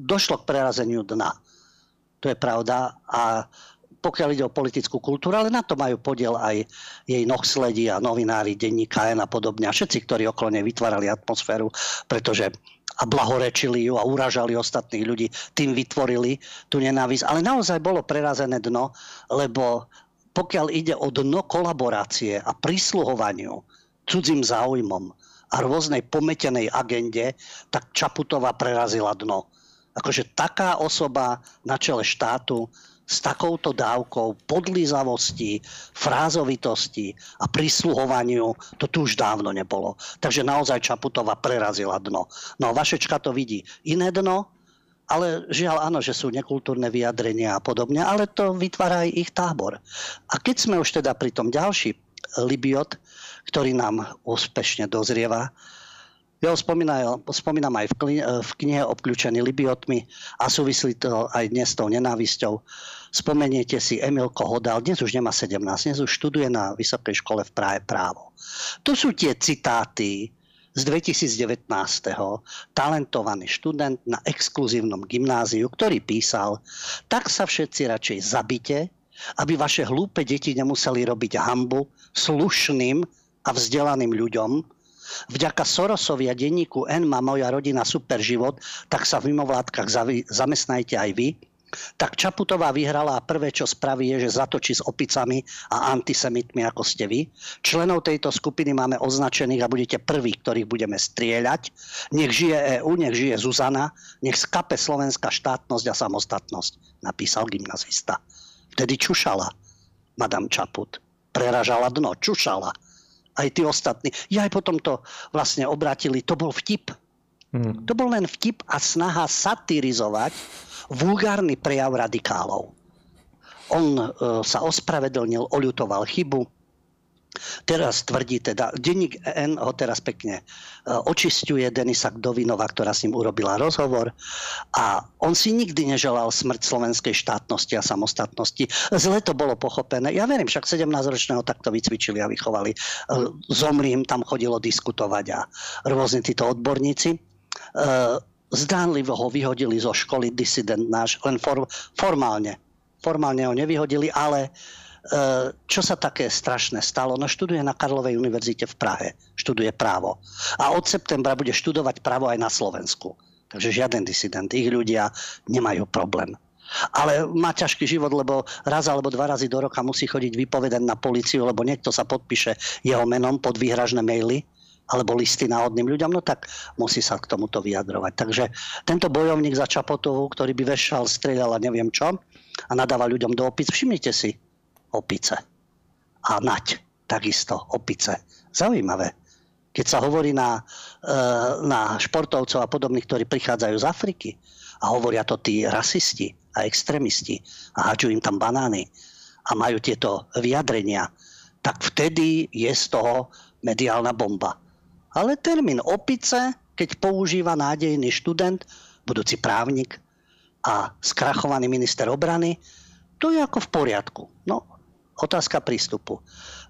došlo k prerazeniu dna. To je pravda. A pokiaľ ide o politickú kultúru, ale na to majú podiel aj jej nohsledi a novinári, denníka a podobne. A všetci, ktorí okolo nej vytvárali atmosféru, pretože a blahorečili ju a uražali ostatných ľudí, tým vytvorili tú nenávisť. Ale naozaj bolo prerazené dno, lebo pokiaľ ide o dno kolaborácie a prisluhovaniu cudzím záujmom a rôznej pometenej agende, tak Čaputová prerazila dno. Akože taká osoba na čele štátu s takouto dávkou podlizavosti, frázovitosti a prisluhovaniu, to tu už dávno nebolo. Takže naozaj Čaputová prerazila dno. No Vašečka to vidí iné dno, ale žiaľ áno, že sú nekultúrne vyjadrenia a podobne, ale to vytvára aj ich tábor. A keď sme už teda pri tom ďalší Libiot, ktorý nám úspešne dozrieva, ja ho spomínam, aj v, knihe, v knihe Obklúčený Libiotmi a súvislí to aj dnes s tou nenávisťou. Spomeniete si Emilko Hodal, dnes už nemá 17, dnes už študuje na Vysokej škole v Prahe právo. To sú tie citáty z 2019. talentovaný študent na exkluzívnom gymnáziu, ktorý písal, tak sa všetci radšej zabite, aby vaše hlúpe deti nemuseli robiť hambu slušným a vzdelaným ľuďom, Vďaka Sorosovi a denníku N má moja rodina super život, tak sa v mimovládkach zamestnajte aj vy. Tak Čaputová vyhrala a prvé, čo spraví, je, že zatočí s opicami a antisemitmi, ako ste vy. Členov tejto skupiny máme označených a budete prví, ktorých budeme strieľať. Nech žije EU, nech žije Zuzana, nech skape slovenská štátnosť a samostatnosť, napísal gymnazista. Vtedy čušala Madame Čaput. Preražala dno, čušala aj tí ostatní. Ja aj potom to vlastne obratili. To bol vtip. Hmm. To bol len vtip a snaha satirizovať vulgárny prejav radikálov. On e, sa ospravedlnil, oľutoval chybu, Teraz tvrdí teda, denník N ho teraz pekne e, očistuje Denisa Kdovinova, ktorá s ním urobila rozhovor a on si nikdy neželal smrť slovenskej štátnosti a samostatnosti. Zle to bolo pochopené. Ja verím, však 17-ročného takto vycvičili a vychovali. E, Zomrím tam chodilo diskutovať a rôzni títo odborníci. E, zdánlivo ho vyhodili zo školy disident náš, len for, formálne. Formálne ho nevyhodili, ale E, čo sa také strašné stalo? No študuje na Karlovej univerzite v Prahe. Študuje právo. A od septembra bude študovať právo aj na Slovensku. Takže žiaden disident. Ich ľudia nemajú problém. Ale má ťažký život, lebo raz alebo dva razy do roka musí chodiť vypovedať na policiu, lebo niekto sa podpíše jeho menom pod výhražné maily alebo listy náhodným ľuďom, no tak musí sa k tomuto vyjadrovať. Takže tento bojovník za Čapotovú, ktorý by vešal, strieľal a neviem čo a nadáva ľuďom do opis, všimnite si, opice. A nať, takisto opice. Zaujímavé. Keď sa hovorí na, e, na športovcov a podobných, ktorí prichádzajú z Afriky a hovoria to tí rasisti a extrémisti a hádžu im tam banány a majú tieto vyjadrenia, tak vtedy je z toho mediálna bomba. Ale termín opice, keď používa nádejný študent, budúci právnik a skrachovaný minister obrany, to je ako v poriadku. No, otázka prístupu.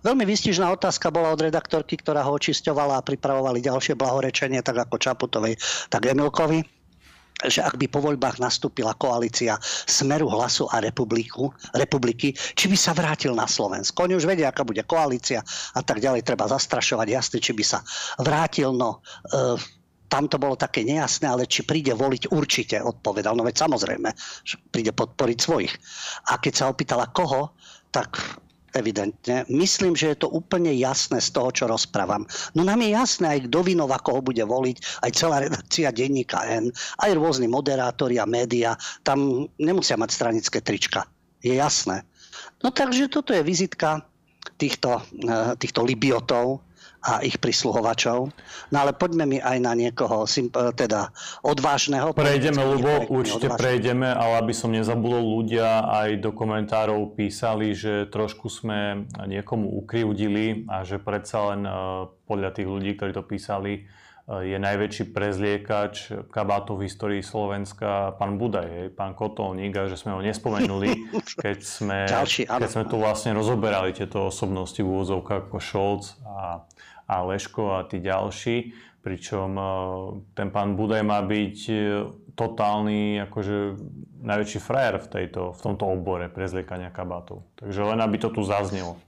Veľmi výstižná otázka bola od redaktorky, ktorá ho očisťovala a pripravovali ďalšie blahorečenie, tak ako Čaputovej, tak Emilkovi že ak by po voľbách nastúpila koalícia Smeru hlasu a republiku, republiky, či by sa vrátil na Slovensko. Oni už vedia, aká bude koalícia a tak ďalej. Treba zastrašovať jasne, či by sa vrátil. No, e, tam to bolo také nejasné, ale či príde voliť, určite odpovedal. No veď samozrejme, že príde podporiť svojich. A keď sa opýtala koho, tak evidentne. Myslím, že je to úplne jasné z toho, čo rozprávam. No nám je jasné aj kto vinov, ako ho bude voliť, aj celá redakcia denníka N, aj rôzni moderátori a média. Tam nemusia mať stranické trička. Je jasné. No takže toto je vizitka týchto, eh, týchto libiotov, a ich prisluhovačov. No ale poďme mi aj na niekoho teda odvážneho. Prejdeme, lebo určite odvážneho. prejdeme, ale aby som nezabudol, ľudia aj do komentárov písali, že trošku sme niekomu ukriudili a že predsa len e, podľa tých ľudí, ktorí to písali, e, je najväčší prezliekač kabátov v histórii Slovenska pán Budaj, pán Kotolník a že sme ho nespomenuli, keď sme, Ďalší, keď sme tu vlastne rozoberali tieto osobnosti v úvodzovkách ako Scholz a a Leško a tí ďalší, pričom e, ten pán Budaj má byť e, totálny akože najväčší frajer v, tejto, v tomto obore prezliekania kabátov. Takže len aby to tu zaznelo.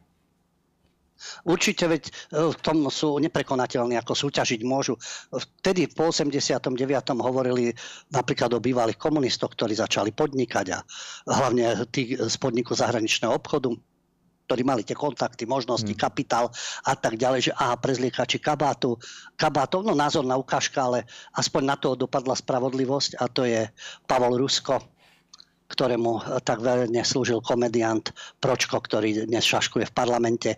Určite, veď e, v tom sú neprekonateľní, ako súťažiť môžu. Vtedy po 89. hovorili napríklad o bývalých komunistoch, ktorí začali podnikať a hlavne tí z podniku zahraničného obchodu ktorí mali tie kontakty, možnosti, hmm. kapitál a tak ďalej, že aha, prezliekači kabátu, kabátov, no názorná ukážka, ale aspoň na to dopadla spravodlivosť a to je Pavol Rusko, ktorému tak veľmi slúžil komediant Pročko, ktorý dnes šaškuje v parlamente.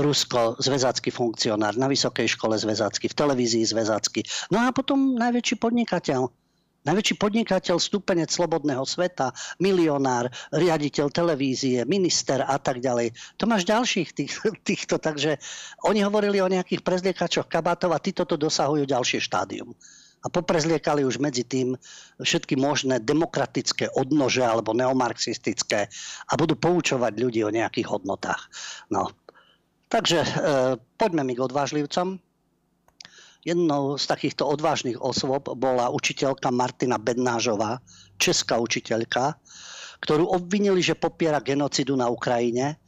Rusko, zväzacký funkcionár na vysokej škole zväzacký, v televízii zväzacký. No a potom najväčší podnikateľ Najväčší podnikateľ, stupenec slobodného sveta, milionár, riaditeľ televízie, minister a tak ďalej. To máš ďalších tých, týchto, takže oni hovorili o nejakých prezliekačoch kabátov a títo to dosahujú ďalšie štádium. A poprezliekali už medzi tým všetky možné demokratické odnože alebo neomarxistické a budú poučovať ľudí o nejakých hodnotách. No. Takže e, poďme mi k odvážlivcom. Jednou z takýchto odvážnych osôb bola učiteľka Martina Bednážová, česká učiteľka, ktorú obvinili, že popiera genocidu na Ukrajine.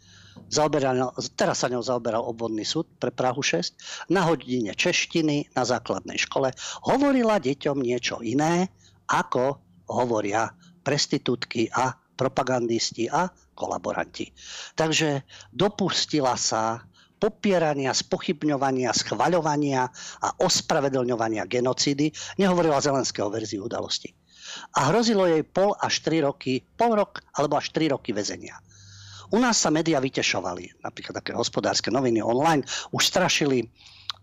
Zaoberal, teraz sa ňou zaoberal obvodný súd pre Prahu 6. Na hodine češtiny na základnej škole hovorila deťom niečo iné, ako hovoria prestitútky a propagandisti a kolaboranti. Takže dopustila sa popierania, spochybňovania, schvaľovania a ospravedlňovania genocídy, nehovorila Zelenského verziu udalosti. A hrozilo jej pol až 3 roky, pol rok alebo až 3 roky väzenia. U nás sa médiá vytešovali, napríklad také hospodárske noviny online, už strašili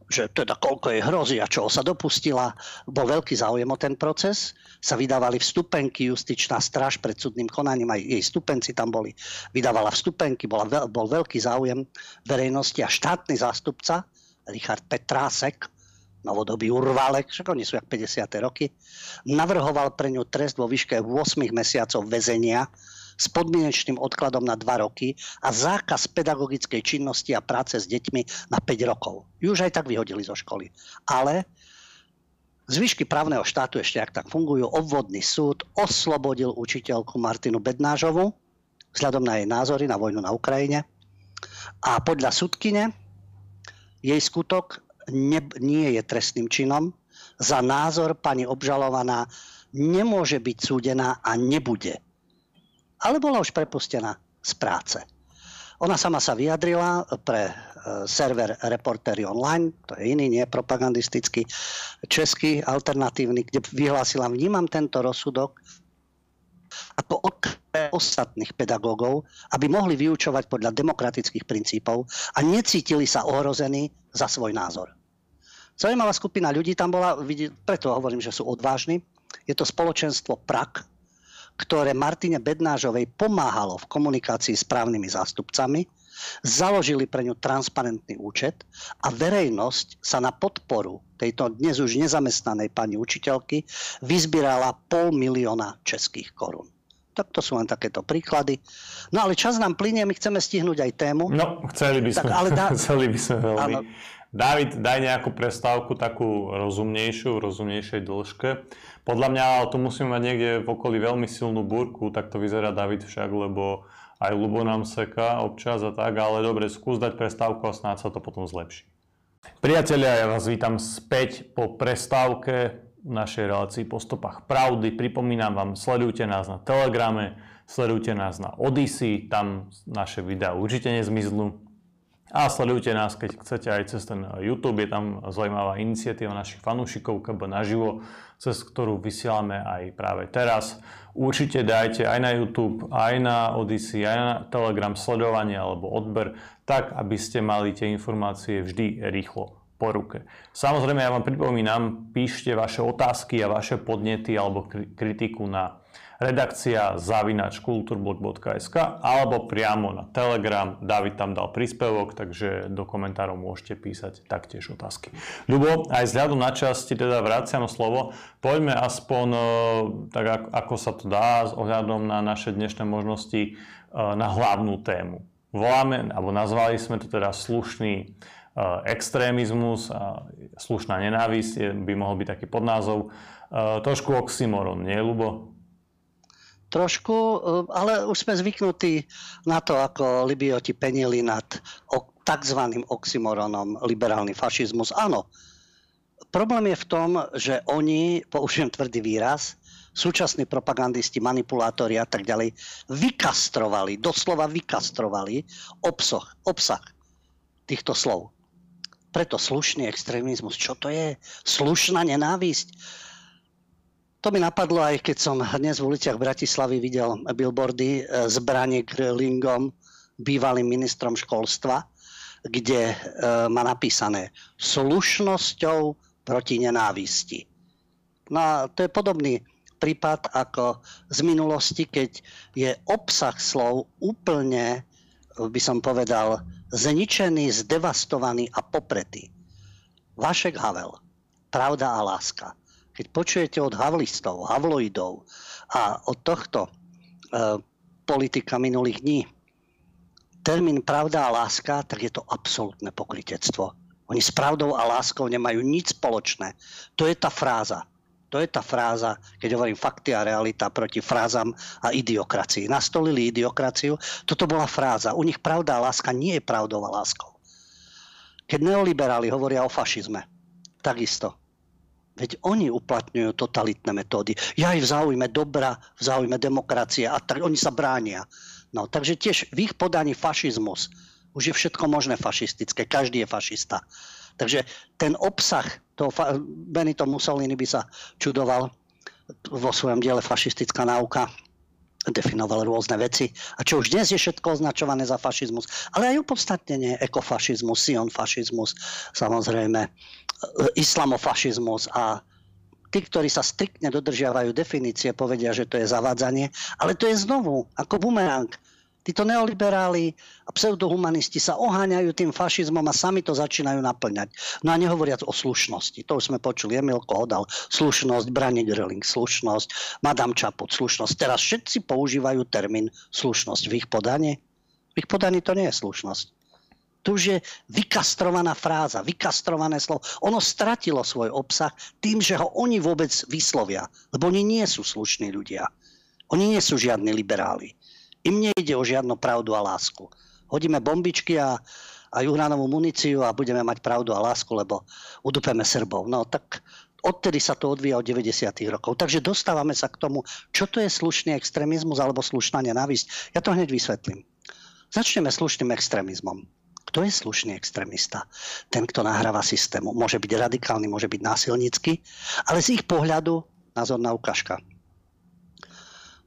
že teda koľko jej hrozí a čo sa dopustila. Bol veľký záujem o ten proces. Sa vydávali vstupenky, justičná stráž pred súdnym konaním, aj jej stupenci tam boli. Vydávala vstupenky, bola, bol veľký záujem verejnosti a štátny zástupca Richard Petrásek, novodobý urválek, však oni sú jak 50. roky, navrhoval pre ňu trest vo výške 8 mesiacov väzenia s podmienečným odkladom na 2 roky a zákaz pedagogickej činnosti a práce s deťmi na 5 rokov. Ju už aj tak vyhodili zo školy. Ale Zvyšky právneho štátu ešte ak tak fungujú. Obvodný súd oslobodil učiteľku Martinu Bednážovu vzhľadom na jej názory na vojnu na Ukrajine. A podľa súdkyne jej skutok ne, nie je trestným činom. Za názor pani obžalovaná nemôže byť súdená a nebude ale bola už prepustená z práce. Ona sama sa vyjadrila pre e, server Reportery Online, to je iný, nie propagandistický, český, alternatívny, kde vyhlásila, vnímam tento rozsudok ako okre ostatných pedagógov, aby mohli vyučovať podľa demokratických princípov a necítili sa ohrození za svoj názor. Zaujímavá skupina ľudí tam bola, preto hovorím, že sú odvážni. Je to spoločenstvo PRAK, ktoré Martine Bednážovej pomáhalo v komunikácii s právnymi zástupcami, založili pre ňu transparentný účet a verejnosť sa na podporu tejto dnes už nezamestnanej pani učiteľky vyzbierala pol milióna českých korún. Tak to sú len takéto príklady. No ale čas nám plinie, my chceme stihnúť aj tému. No, chceli by sme, tak, ale dá... chceli by sme veľmi. Áno. David, daj nejakú prestávku takú rozumnejšiu, rozumnejšej dĺžke. Podľa mňa tu musíme mať niekde v okolí veľmi silnú búrku, tak to vyzerá David však, lebo aj Lubo nám seká občas a tak, ale dobre, skús dať prestávku a snáď sa to potom zlepší. Priatelia, ja vás vítam späť po prestávke našej relácii po stopách pravdy. Pripomínam vám, sledujte nás na Telegrame, sledujte nás na Odyssey, tam naše videá určite nezmiznú. A sledujte nás, keď chcete aj cez ten YouTube, je tam zaujímavá iniciatíva našich fanúšikov KB naživo, cez ktorú vysielame aj práve teraz. Určite dajte aj na YouTube, aj na Odyssey, aj na Telegram sledovanie alebo odber, tak aby ste mali tie informácie vždy rýchlo po ruke. Samozrejme, ja vám pripomínam, píšte vaše otázky a vaše podnety alebo kritiku na redakcia zavinač kulturblog.sk alebo priamo na Telegram. David tam dal príspevok, takže do komentárov môžete písať taktiež otázky. Ľubo, aj vzhľadom na čas ti teda vraciam slovo. Poďme aspoň e, tak, ako sa to dá s ohľadom na naše dnešné možnosti e, na hlavnú tému. Voláme, alebo nazvali sme to teda slušný e, extrémizmus a slušná nenávisť by mohol byť taký podnázov. Trošku oxymoron, nie, Lubo? Trošku, eh, ale už sme zvyknutí na to, ako Libioti penili nad tzv. oxymoronom liberálny fašizmus. Áno, problém je v tom, že oni, použijem tvrdý výraz, súčasní propagandisti, manipulátori a tak ďalej, vykastrovali, doslova vykastrovali obsah, obsah týchto slov. Preto slušný extrémizmus, čo to je? Slušná nenávisť to mi napadlo aj keď som dnes v uliciach Bratislavy videl billboardy e, zbranie Grlingom, bývalým ministrom školstva, kde e, má napísané slušnosťou proti nenávisti. No a to je podobný prípad ako z minulosti, keď je obsah slov úplne, by som povedal, zničený, zdevastovaný a popretý. Vašek Havel, Pravda a láska keď počujete od havlistov, havloidov a od tohto e, politika minulých dní termín pravda a láska, tak je to absolútne pokritectvo. Oni s pravdou a láskou nemajú nič spoločné. To je tá fráza. To je tá fráza, keď hovorím fakty a realita proti frázam a idiokracii. Nastolili idiokraciu, toto bola fráza. U nich pravda a láska nie je pravdou a láskou. Keď neoliberáli hovoria o fašizme, takisto Veď oni uplatňujú totalitné metódy. Ja aj v záujme dobra, v záujme demokracie a tak oni sa bránia. No, takže tiež v ich podaní fašizmus. Už je všetko možné fašistické, každý je fašista. Takže ten obsah toho Benito Mussolini by sa čudoval vo svojom diele fašistická náuka. definoval rôzne veci. A čo už dnes je všetko označované za fašizmus, ale aj opodstatnenie ekofašizmus, sionfašizmus, samozrejme, e, islamofašizmus a tí, ktorí sa striktne dodržiavajú definície, povedia, že to je zavádzanie, ale to je znovu ako bumerang. Títo neoliberáli a pseudohumanisti sa oháňajú tým fašizmom a sami to začínajú naplňať. No a nehovoriac o slušnosti. To už sme počuli. Emil Kohodal. Slušnosť, Brani Grilling, slušnosť, Madame Čaput, slušnosť. Teraz všetci používajú termín slušnosť v ich podaní. V ich podaní to nie je slušnosť. To už je vykastrovaná fráza, vykastrované slovo. Ono stratilo svoj obsah tým, že ho oni vôbec vyslovia. Lebo oni nie sú slušní ľudia. Oni nie sú žiadni liberáli. Im nejde o žiadnu pravdu a lásku. Hodíme bombičky a, a juhranovú muníciu a budeme mať pravdu a lásku, lebo udupeme Srbov. No tak odtedy sa to odvíja od 90. rokov. Takže dostávame sa k tomu, čo to je slušný extrémizmus alebo slušná nenávisť. Ja to hneď vysvetlím. Začneme slušným extrémizmom. Kto je slušný extrémista? Ten, kto nahráva systému. Môže byť radikálny, môže byť násilnícky, ale z ich pohľadu názorná ukážka.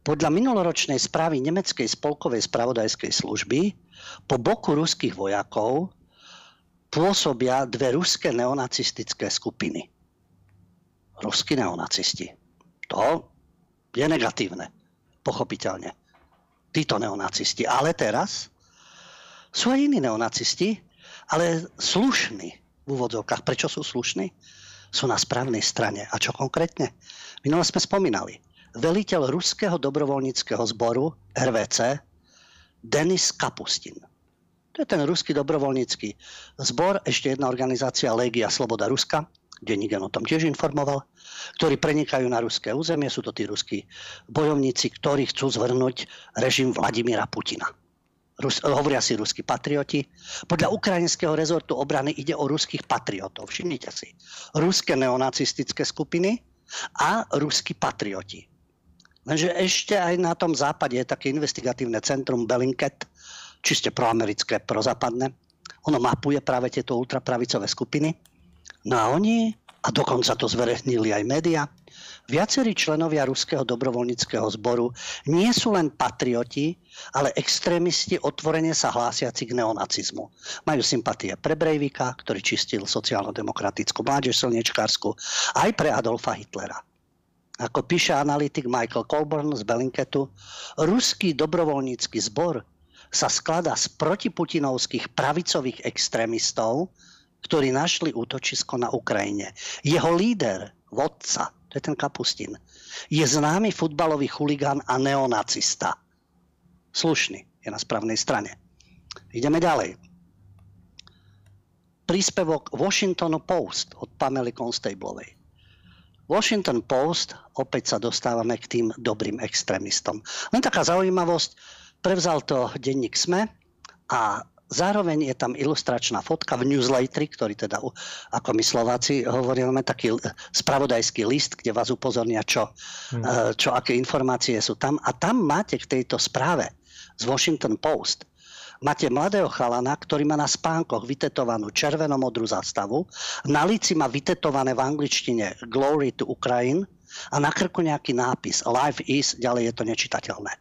Podľa minuloročnej správy nemeckej spolkovej spravodajskej služby po boku ruských vojakov pôsobia dve ruské neonacistické skupiny. Ruskí neonacisti. To je negatívne, pochopiteľne. Títo neonacisti. Ale teraz sú aj iní neonacisti, ale slušní v úvodzovkách. Prečo sú slušní? Sú na správnej strane. A čo konkrétne? Minule sme spomínali veliteľ ruského dobrovoľníckého zboru RVC Denis Kapustin. To je ten ruský dobrovoľnícky zbor, ešte jedna organizácia Legia Sloboda Ruska, denník o tom tiež informoval, ktorí prenikajú na ruské územie. Sú to tí ruskí bojovníci, ktorí chcú zvrhnúť režim Vladimíra Putina. Rus, hovoria si ruskí patrioti. Podľa ukrajinského rezortu obrany ide o ruských patriotov. Všimnite si. Ruské neonacistické skupiny a ruskí patrioti. Lenže ešte aj na tom západe je také investigatívne centrum Bellingcat, čiste proamerické, prozápadné. Ono mapuje práve tieto ultrapravicové skupiny. No a oni, a dokonca to zverejnili aj média, viacerí členovia ruského dobrovoľníckého zboru nie sú len patrioti, ale extrémisti otvorene sa hlásiaci k neonacizmu. Majú sympatie pre Breivika, ktorý čistil sociálno-demokratickú mládež slnečkársku, aj pre Adolfa Hitlera ako píše analytik Michael Colburn z Bellingketu, ruský dobrovoľnícky zbor sa skladá z protiputinovských pravicových extrémistov, ktorí našli útočisko na Ukrajine. Jeho líder, vodca, to je ten Kapustin, je známy futbalový chuligán a neonacista. Slušný, je na správnej strane. Ideme ďalej. Príspevok Washington Post od Pamely Constablovej. Washington Post, opäť sa dostávame k tým dobrým extrémistom. Len taká zaujímavosť, prevzal to denník SME a zároveň je tam ilustračná fotka v newsletteri, ktorý teda, ako my Slováci hovoríme, taký spravodajský list, kde vás upozornia, čo, hmm. čo aké informácie sú tam. A tam máte k tejto správe z Washington Post Máte mladého chalana, ktorý má na spánkoch vytetovanú červenomodrú zastavu, na líci má vytetované v angličtine Glory to Ukraine a na krku nejaký nápis Life is, ďalej je to nečitateľné.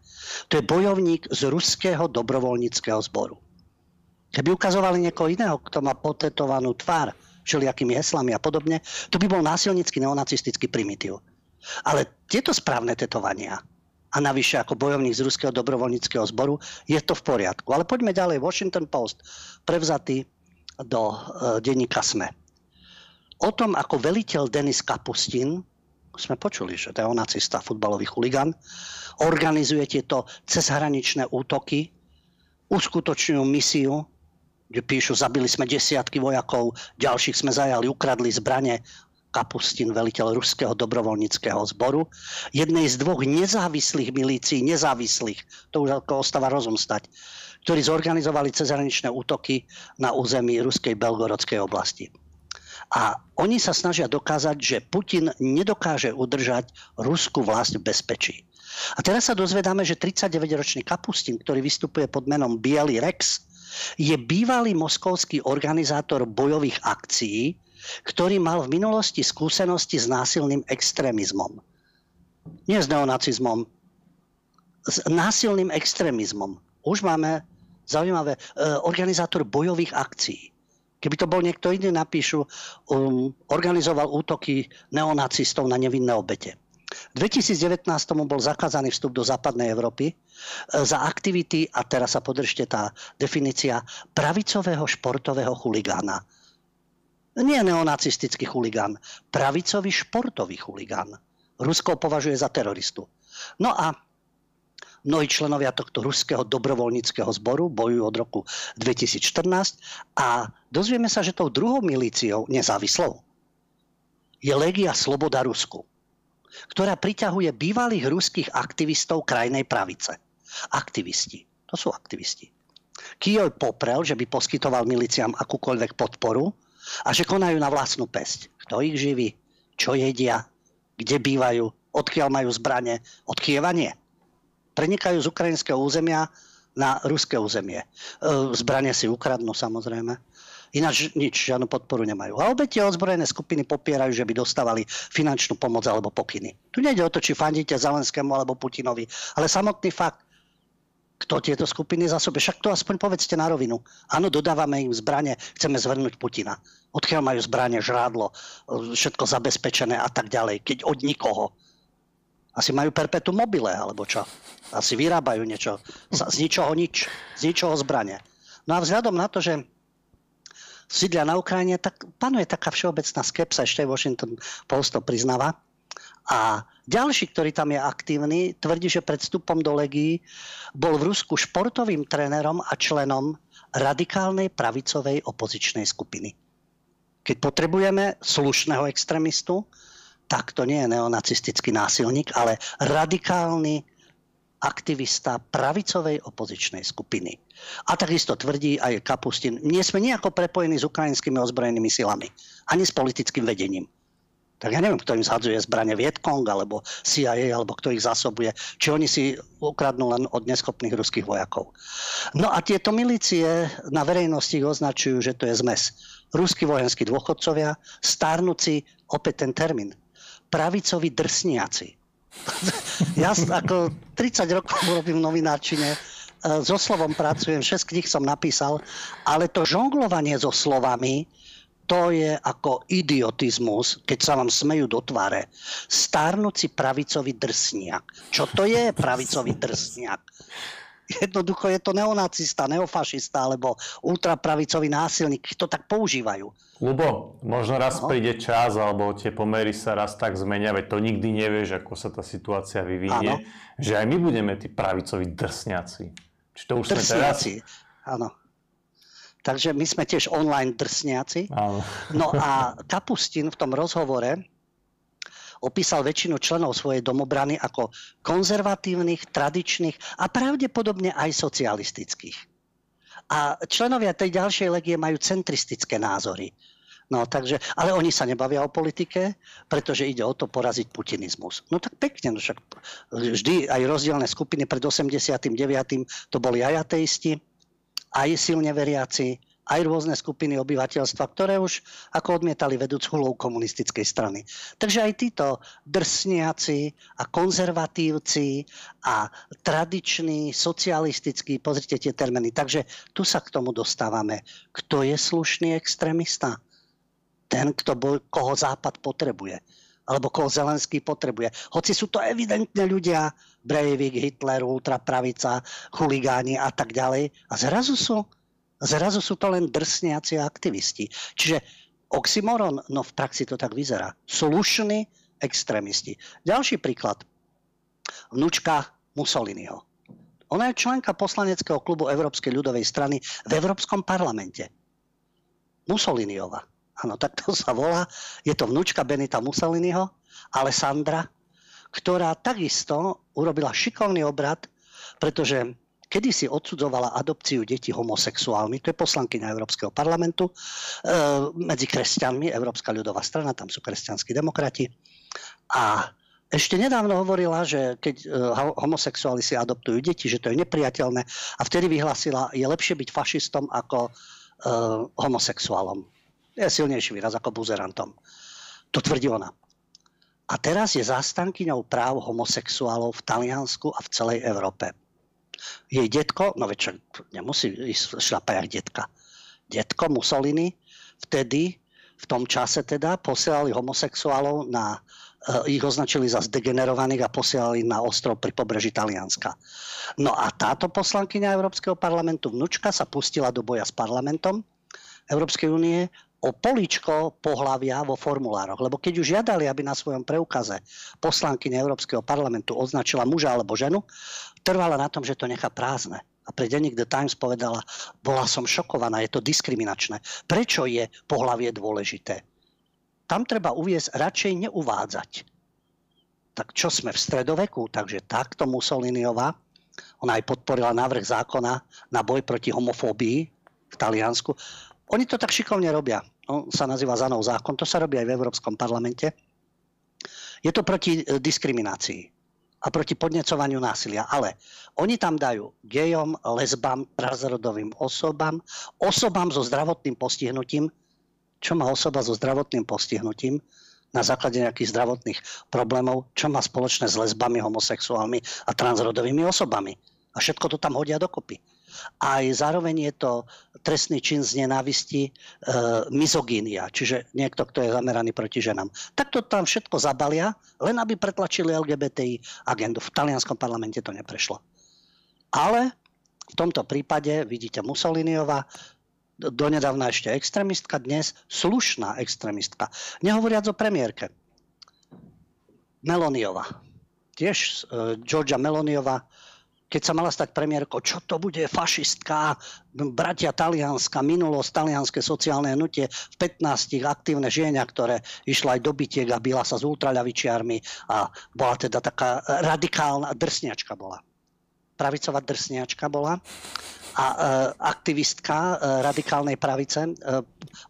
To je bojovník z ruského dobrovoľníckého zboru. Keby ukazovali niekoho iného, kto má potetovanú tvár všelijakými heslami a podobne, to by bol násilnický neonacistický primitív. Ale tieto správne tetovania a navyše ako bojovník z ruského dobrovoľníckého zboru, je to v poriadku. Ale poďme ďalej. Washington Post, prevzatý do e, denníka SME. O tom, ako veliteľ Denis Kapustin, sme počuli, že to je nacista, futbalový chuligan, organizuje tieto cezhraničné útoky, uskutočňujú misiu, kde píšu, zabili sme desiatky vojakov, ďalších sme zajali, ukradli zbrane, Kapustin, veliteľ ruského dobrovoľníckého zboru, jednej z dvoch nezávislých milícií, nezávislých, to už ako ostáva rozum stať, ktorí zorganizovali cezhraničné útoky na území ruskej belgorodskej oblasti. A oni sa snažia dokázať, že Putin nedokáže udržať ruskú vlast v bezpečí. A teraz sa dozvedáme, že 39-ročný Kapustin, ktorý vystupuje pod menom Bielý Rex, je bývalý moskovský organizátor bojových akcií, ktorý mal v minulosti skúsenosti s násilným extrémizmom. Nie s neonacizmom, s násilným extrémizmom. Už máme zaujímavé, e, organizátor bojových akcií. Keby to bol niekto iný, napíšu, um, organizoval útoky neonacistov na nevinné obete. V 2019 bol zakázaný vstup do západnej Európy e, za aktivity, a teraz sa podržte tá definícia, pravicového športového chuligána. Nie neonacistický chuligán, pravicový športový chuligán. Rusko považuje za teroristu. No a mnohí členovia tohto ruského dobrovoľníckého zboru bojujú od roku 2014 a dozvieme sa, že tou druhou milíciou nezávislou je Legia Sloboda Rusku, ktorá priťahuje bývalých ruských aktivistov krajnej pravice. Aktivisti. To sú aktivisti. Kijov poprel, že by poskytoval miliciám akúkoľvek podporu a že konajú na vlastnú pesť. Kto ich živí? Čo jedia? kde bývajú, odkiaľ majú zbranie, od Kieva nie. Prenikajú z ukrajinského územia na ruské územie. E, zbranie si ukradnú samozrejme. Ináč nič, žiadnu podporu nemajú. A obe tie ozbrojené skupiny popierajú, že by dostávali finančnú pomoc alebo pokyny. Tu nejde o to, či fandíte Zelenskému alebo Putinovi, ale samotný fakt, kto tieto skupiny zásobuje. Však to aspoň povedzte na rovinu. Áno, dodávame im zbranie, chceme zvrnúť Putina. Odkiaľ majú zbranie, žrádlo, všetko zabezpečené a tak ďalej. Keď od nikoho. Asi majú perpetu mobile, alebo čo? Asi vyrábajú niečo. Z ničoho nič. Z ničoho zbranie. No a vzhľadom na to, že sídlia na Ukrajine, tak panuje taká všeobecná skepsa, ešte Washington Post to priznáva, a ďalší, ktorý tam je aktívny, tvrdí, že pred vstupom do Legii bol v Rusku športovým trénerom a členom radikálnej pravicovej opozičnej skupiny. Keď potrebujeme slušného extrémistu, tak to nie je neonacistický násilník, ale radikálny aktivista pravicovej opozičnej skupiny. A takisto tvrdí aj Kapustin, nie sme nejako prepojení s ukrajinskými ozbrojenými silami, ani s politickým vedením tak ja neviem, kto im zhadzuje zbranie Vietkong, alebo CIA, alebo kto ich zásobuje, či oni si ukradnú len od neschopných ruských vojakov. No a tieto milície na verejnosti označujú, že to je zmes. Ruskí vojenskí dôchodcovia, starnúci, opäť ten termín, pravicovi drsniaci. ja ako 30 rokov robím v novinárčine, e, so slovom pracujem, 6 knih som napísal, ale to žonglovanie so slovami, to je ako idiotizmus, keď sa vám smejú do tváre. Stárnúci pravicový drsniak. Čo to je pravicový drsniak? Jednoducho je to neonacista, neofašista alebo ultrapravicový násilník. To tak používajú. Lubo, možno raz no. príde čas, alebo tie pomery sa raz tak zmenia, veď to nikdy nevieš, ako sa tá situácia vyvinie, ano. že aj my budeme tí pravicoví drsňaci. Či to už drsňaci. sme teraz? Áno. Takže my sme tiež online drsniaci. No a Kapustin v tom rozhovore opísal väčšinu členov svojej domobrany ako konzervatívnych, tradičných a pravdepodobne aj socialistických. A členovia tej ďalšej legie majú centristické názory. No, takže, ale oni sa nebavia o politike, pretože ide o to poraziť putinizmus. No tak pekne, no však vždy aj rozdielne skupiny pred 89. to boli aj ateisti, aj silne veriaci, aj rôzne skupiny obyvateľstva, ktoré už ako odmietali vedúcu úlohu komunistickej strany. Takže aj títo drsniaci a konzervatívci a tradiční, socialistickí, pozrite tie termíny. Takže tu sa k tomu dostávame. Kto je slušný extrémista? Ten, kto bol, koho Západ potrebuje alebo koho Zelenský potrebuje. Hoci sú to evidentne ľudia, Breivik, Hitler, ultrapravica, chuligáni a tak ďalej. A zrazu sú, zrazu sú to len drsniaci aktivisti. Čiže oxymoron, no v praxi to tak vyzerá. Slušní extrémisti. Ďalší príklad. Vnúčka Mussoliniho. Ona je členka poslaneckého klubu Európskej ľudovej strany v Európskom parlamente. Mussoliniova. Áno, tak to sa volá. Je to vnúčka Benita Mussoliniho, Alessandra, ktorá takisto urobila šikovný obrad, pretože kedysi odsudzovala adopciu detí homosexuálmi, to je poslankyňa Európskeho parlamentu, e, medzi kresťanmi, Európska ľudová strana, tam sú kresťanskí demokrati. A ešte nedávno hovorila, že keď e, homosexuáli si adoptujú deti, že to je nepriateľné a vtedy vyhlásila, je lepšie byť fašistom ako e, homosexuálom je silnejší výraz ako buzerantom. To tvrdí ona. A teraz je zástankyňou práv homosexuálov v Taliansku a v celej Európe. Jej detko, no veď nemusí ísť šlapajak detka. Detko Mussolini vtedy, v tom čase teda, posielali homosexuálov na Eh, ich označili za zdegenerovaných a posielali na ostrov pri pobreží Talianska. No a táto poslankyňa Európskeho parlamentu, vnúčka, sa pustila do boja s parlamentom Európskej únie o políčko pohlavia vo formulároch. Lebo keď už žiadali, aby na svojom preukaze poslankyňa Európskeho parlamentu označila muža alebo ženu, trvala na tom, že to nechá prázdne. A pre denník The Times povedala, bola som šokovaná, je to diskriminačné. Prečo je pohlavie dôležité? tam treba uviezť, radšej neuvádzať. Tak čo sme v stredoveku? Takže takto Mussoliniová, ona aj podporila návrh zákona na boj proti homofóbii v Taliansku. Oni to tak šikovne robia. On sa nazýva Zanov zákon, to sa robí aj v Európskom parlamente. Je to proti e, diskriminácii a proti podnecovaniu násilia. Ale oni tam dajú gejom, lesbám, transrodovým osobám, osobám so zdravotným postihnutím, čo má osoba so zdravotným postihnutím na základe nejakých zdravotných problémov, čo má spoločné s lesbami, homosexuálmi a transrodovými osobami. A všetko to tam hodia dokopy. Aj zároveň je to trestný čin z nenávisti e, mizogínia, čiže niekto, kto je zameraný proti ženám. Tak to tam všetko zabalia, len aby pretlačili LGBTI agendu. V talianskom parlamente to neprešlo. Ale v tomto prípade vidíte Mussoliniova donedávna ešte extrémistka, dnes slušná extrémistka. Nehovoriac o premiérke. Meloniova. Tiež uh, Georgia Meloniova, keď sa mala stať premiérkou, čo to bude fašistka, bratia talianska, minulosť, talianské sociálne hnutie, v 15 aktívne žienia, ktoré išla aj do bytiek a byla sa s ultraľavičiarmi a bola teda taká radikálna drsniačka bola. Pravicová drsniačka bola a e, aktivistka e, radikálnej pravice, e,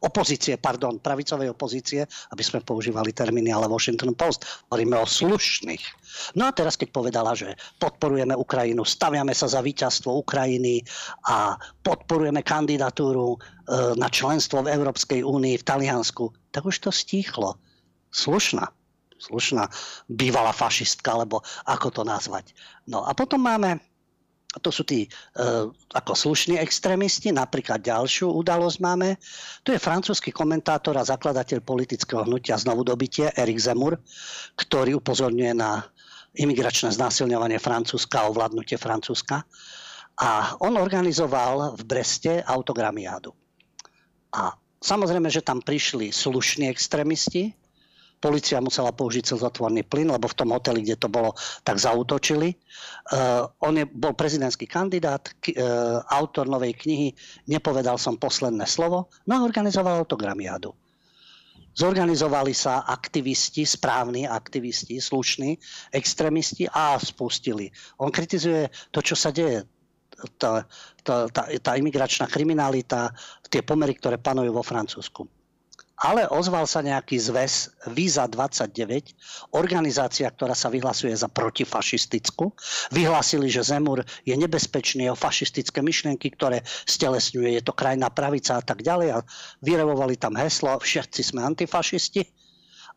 opozície, pardon, pravicovej opozície, aby sme používali termíny, ale Washington Post. Hovoríme o slušných. No a teraz, keď povedala, že podporujeme Ukrajinu, staviame sa za víťazstvo Ukrajiny a podporujeme kandidatúru na členstvo v Európskej únii v Taliansku, tak už to stíchlo. Slušná slušná bývalá fašistka, alebo ako to nazvať. No a potom máme to sú tí e, ako slušní extrémisti. Napríklad ďalšiu udalosť máme. To je francúzsky komentátor a zakladateľ politického hnutia znovu dobitie Erik Zemur, ktorý upozorňuje na imigračné znásilňovanie Francúzska a ovládnutie Francúzska. A on organizoval v Breste autogramiádu. A samozrejme, že tam prišli slušní extrémisti, Polícia musela použiť slzotvorný plyn, lebo v tom hoteli, kde to bolo, tak zautočili. Uh, on je, bol prezidentský kandidát, k, uh, autor novej knihy Nepovedal som posledné slovo, no a organizoval autogramiádu. Zorganizovali sa aktivisti, správni aktivisti, slušní, extrémisti a spustili. On kritizuje to, čo sa deje tá, tá, tá, tá imigračná kriminalita, tie pomery, ktoré panujú vo Francúzsku ale ozval sa nejaký zväz Víza 29, organizácia, ktorá sa vyhlasuje za protifašistickú. Vyhlásili, že Zemur je nebezpečný, o fašistické myšlienky, ktoré stelesňuje, je to krajná pravica a tak ďalej. A vyrevovali tam heslo, všetci sme antifašisti.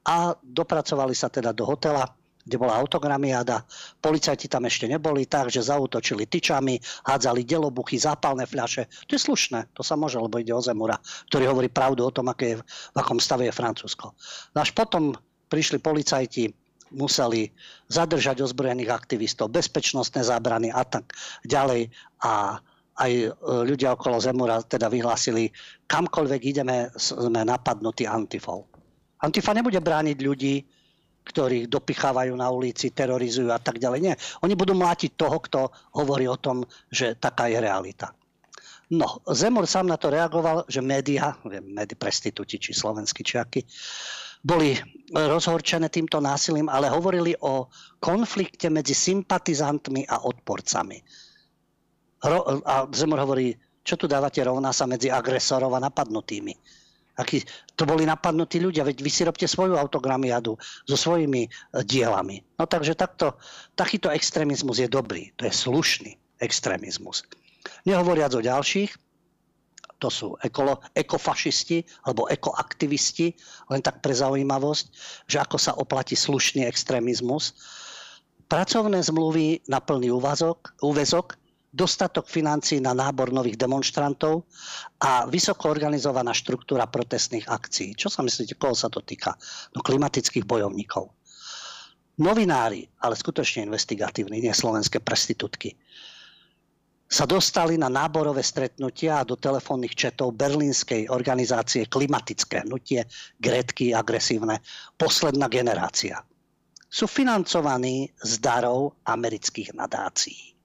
A dopracovali sa teda do hotela kde bola autogramiáda. Policajti tam ešte neboli, takže zautočili tyčami, hádzali delobuchy, zápalné fľaše. To je slušné, to sa môže, lebo ide o Zemura, ktorý hovorí pravdu o tom, aké je, v akom stave je Francúzsko. No až potom prišli policajti, museli zadržať ozbrojených aktivistov, bezpečnostné zábrany a tak ďalej. A aj e, ľudia okolo Zemura teda vyhlásili, kamkoľvek ideme, sme napadnutí Antifou. Antifa nebude brániť ľudí, ktorých dopichávajú na ulici, terorizujú a tak ďalej. Nie. Oni budú mlátiť toho, kto hovorí o tom, že taká je realita. No, Zemor sám na to reagoval, že médiá, médi prestitúti, či slovenskí, či akí, boli rozhorčené týmto násilím, ale hovorili o konflikte medzi sympatizantmi a odporcami. Ro- a Zemor hovorí, čo tu dávate rovná sa medzi agresorov a napadnutými akí to boli napadnutí ľudia, veď vy si robte svoju autogramiadu so svojimi e, dielami. No takže takto, takýto extrémizmus je dobrý, to je slušný extrémizmus. Nehovoriac o ďalších, to sú ekolo, ekofašisti alebo ekoaktivisti, len tak pre zaujímavosť, že ako sa oplatí slušný extrémizmus. Pracovné zmluvy na plný úvazok, úvezok, dostatok financí na nábor nových demonstrantov a vysoko organizovaná štruktúra protestných akcií. Čo sa myslíte, koho sa to týka? No klimatických bojovníkov. Novinári, ale skutočne investigatívni, nie slovenské prestitutky, sa dostali na náborové stretnutia a do telefónnych četov berlínskej organizácie Klimatické hnutie, grétky, agresívne, posledná generácia. Sú financovaní z darov amerických nadácií.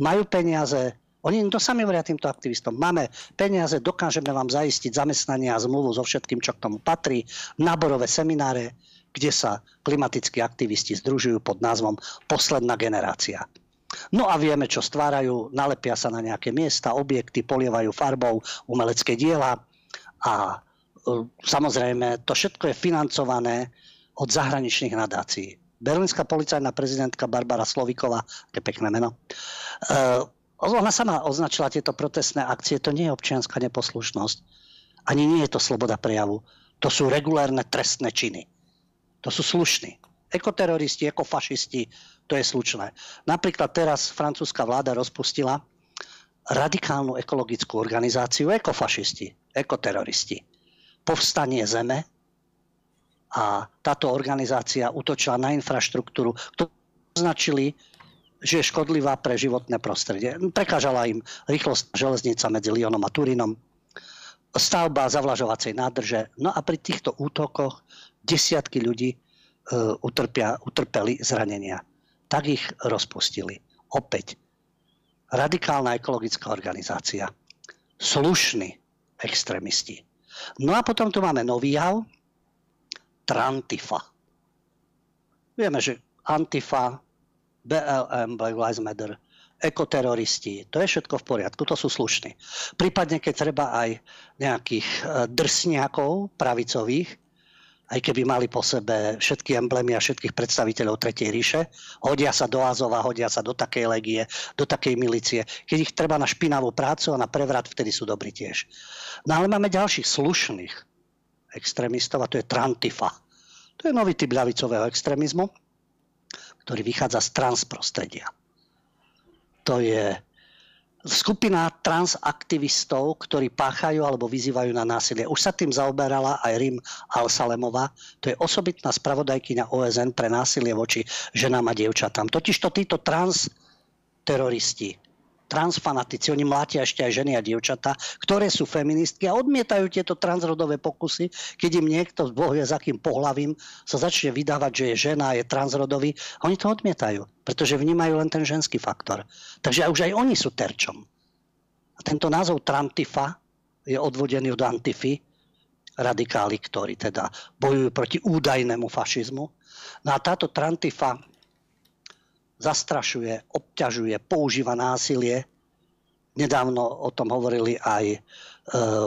Majú peniaze, oni to sami hovoria týmto aktivistom. Máme peniaze, dokážeme vám zaistiť zamestnanie a zmluvu so všetkým, čo k tomu patrí, náborové semináre, kde sa klimatickí aktivisti združujú pod názvom Posledná generácia. No a vieme, čo stvárajú, nalepia sa na nejaké miesta, objekty, polievajú farbou umelecké diela a e, samozrejme to všetko je financované od zahraničných nadácií. Berlínska policajná prezidentka Barbara Sloviková, je pekné meno, e, ona sama označila tieto protestné akcie, to nie je občianská neposlušnosť, ani nie je to sloboda prejavu, to sú regulárne trestné činy. To sú slušní. Ekoteroristi, ekofašisti, to je slučné. Napríklad teraz francúzska vláda rozpustila radikálnu ekologickú organizáciu ekofašisti, ekoteroristi. Povstanie zeme a táto organizácia utočila na infraštruktúru, ktorú označili, že je škodlivá pre životné prostredie. Prekážala im rýchlosť železnica medzi Lyonom a Turínom, stavba zavlažovacej nádrže. No a pri týchto útokoch desiatky ľudí uh, utrpia, utrpeli zranenia tak ich rozpustili. Opäť. Radikálna ekologická organizácia. Slušní extrémisti. No a potom tu máme nový jav. Trantifa. Vieme, že Antifa, BLM, Black Lives Matter, ekoteroristi, to je všetko v poriadku, to sú slušní. Prípadne, keď treba aj nejakých eh, drsniakov pravicových, aj keby mali po sebe všetky emblémy a všetkých predstaviteľov Tretej ríše, hodia sa do Azova, hodia sa do takej legie, do takej milície. Keď ich treba na špinavú prácu a na prevrat, vtedy sú dobrí tiež. No ale máme ďalších slušných extrémistov a to je Trantifa. To je nový typ ľavicového extrémizmu, ktorý vychádza z transprostredia. To je skupina transaktivistov, ktorí páchajú alebo vyzývajú na násilie. Už sa tým zaoberala aj Rim Al-Salemová. To je osobitná spravodajkyňa OSN pre násilie voči ženám a dievčatám. Totižto títo transteroristi, transfanatici, oni mlátia ešte aj ženy a dievčatá, ktoré sú feministky a odmietajú tieto transrodové pokusy, keď im niekto boh s akým pohlavím sa začne vydávať, že je žena, je transrodový. Oni to odmietajú, pretože vnímajú len ten ženský faktor. Takže už aj oni sú terčom. A tento názov Trantifa je odvodený od Antify, radikáli, ktorí teda bojujú proti údajnému fašizmu. No a táto Trantifa zastrašuje, obťažuje, používa násilie. Nedávno o tom hovorili aj e,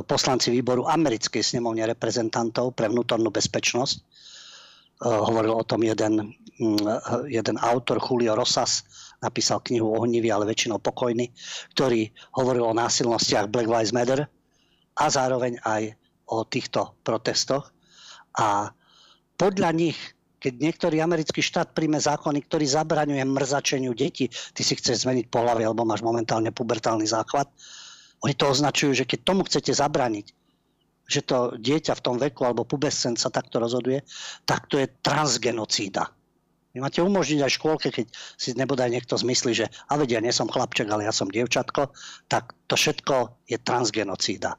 poslanci výboru americkej snemovne reprezentantov pre vnútornú bezpečnosť. E, hovoril o tom jeden, jeden autor, Julio Rosas, napísal knihu Ohnivý, ale väčšinou pokojný, ktorý hovoril o násilnostiach Black Lives Matter a zároveň aj o týchto protestoch. A podľa nich keď niektorý americký štát príjme zákony, ktorý zabraňuje mrzačeniu detí, ty si chceš zmeniť pohľavy alebo máš momentálne pubertálny záchvat, oni to označujú, že keď tomu chcete zabraniť, že to dieťa v tom veku alebo pubescent sa takto rozhoduje, tak to je transgenocída. Vy máte umožniť aj škôlke, keď si nebodaj niekto zmyslí, že a vedia, nie som chlapček, ale ja som dievčatko, tak to všetko je transgenocída.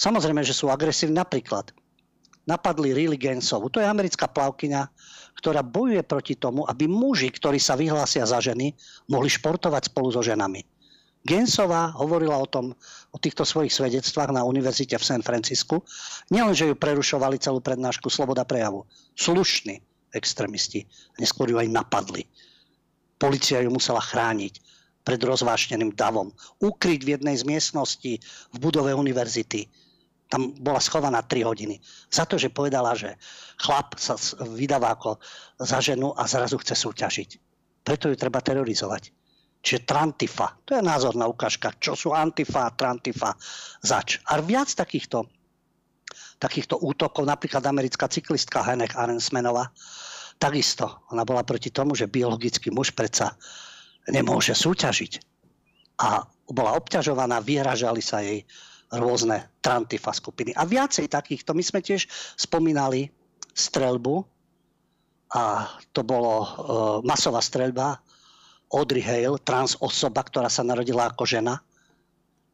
Samozrejme, že sú agresívni napríklad napadli Riley Gensovu. To je americká plavkyňa, ktorá bojuje proti tomu, aby muži, ktorí sa vyhlásia za ženy, mohli športovať spolu so ženami. Gensová hovorila o tom, o týchto svojich svedectvách na univerzite v San Francisku. Nielen, že ju prerušovali celú prednášku Sloboda prejavu. Slušní extrémisti. Neskôr ju aj napadli. Polícia ju musela chrániť pred rozvášneným davom. Ukryť v jednej z miestností v budove univerzity tam bola schovaná 3 hodiny. Za to, že povedala, že chlap sa vydáva ako za ženu a zrazu chce súťažiť. Preto ju treba terorizovať. Čiže Trantifa. To je názor na ukážkach. Čo sú Antifa a Trantifa zač. A viac takýchto, takýchto útokov, napríklad americká cyklistka Henek Arensmenová, takisto. Ona bola proti tomu, že biologický muž predsa nemôže súťažiť. A bola obťažovaná, vyhražali sa jej rôzne Trantifa skupiny. A viacej takýchto. My sme tiež spomínali strelbu a to bolo e, masová streľba Audrey Hale, trans osoba, ktorá sa narodila ako žena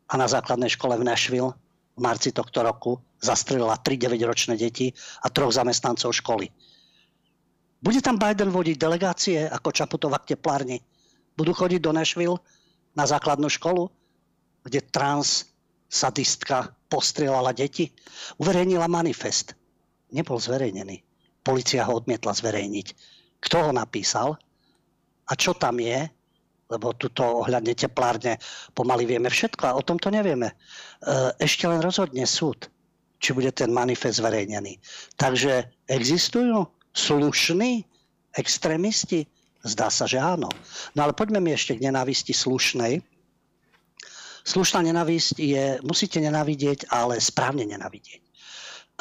a na základnej škole v Nashville v marci tohto roku zastrelila 3 9-ročné deti a troch zamestnancov školy. Bude tam Biden vodiť delegácie ako Čaputová k teplárni? Budú chodiť do Nashville na základnú školu, kde trans sadistka postrelala deti? Uverejnila manifest. Nebol zverejnený. Polícia ho odmietla zverejniť. Kto ho napísal? a čo tam je, lebo tuto ohľadne teplárne pomaly vieme všetko a o tom to nevieme. E, ešte len rozhodne súd, či bude ten manifest zverejnený. Takže existujú slušní extrémisti? Zdá sa, že áno. No ale poďme mi ešte k nenávisti slušnej. Slušná nenávisť je, musíte nenávidieť, ale správne nenávidieť.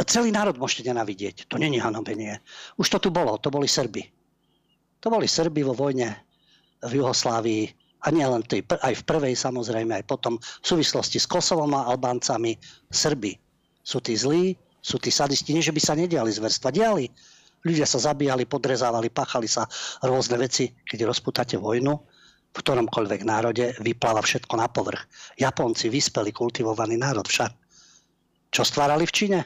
Celý národ môžete nenávidieť. To není hanobenie. Už to tu bolo, to boli Srby. To boli Srby vo vojne v Juhoslávii a nielen tej, aj v prvej samozrejme, aj potom v súvislosti s Kosovom a Albáncami Srby. Sú tí zlí, sú tí sadisti, nie že by sa nediali zverstva, diali. Ľudia sa zabíjali, podrezávali, pachali sa rôzne veci. Keď rozputáte vojnu, v ktoromkoľvek národe vypláva všetko na povrch. Japonci, vyspelý, kultivovaný národ však. Čo stvárali v Číne?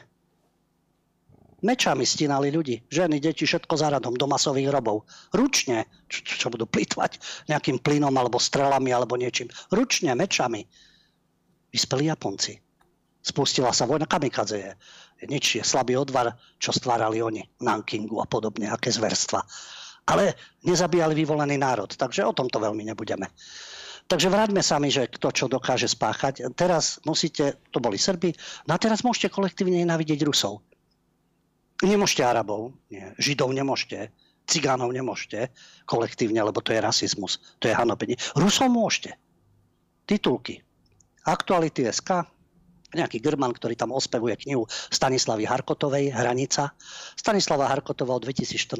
mečami stínali ľudí. Ženy, deti, všetko za radom do masových hrobov. Ručne, čo, čo budú plýtvať nejakým plynom alebo strelami alebo niečím. Ručne, mečami. Vyspeli Japonci. Spustila sa vojna kamikadze je. Nič je slabý odvar, čo stvárali oni v Nankingu a podobne, aké zverstva. Ale nezabíjali vyvolený národ, takže o tomto veľmi nebudeme. Takže vráťme sa mi, že kto čo dokáže spáchať. Teraz musíte, to boli Srby, no a teraz môžete kolektívne nenávidieť Rusov. Nemôžete Arabov, nie. Židov nemôžete, Cigánov nemôžete kolektívne, lebo to je rasizmus, to je hanobenie. Rusov môžete. Titulky. Aktuality SK, nejaký Grman, ktorý tam ospevuje knihu Stanislavy Harkotovej Hranica. Stanislava Harkotová od 2014.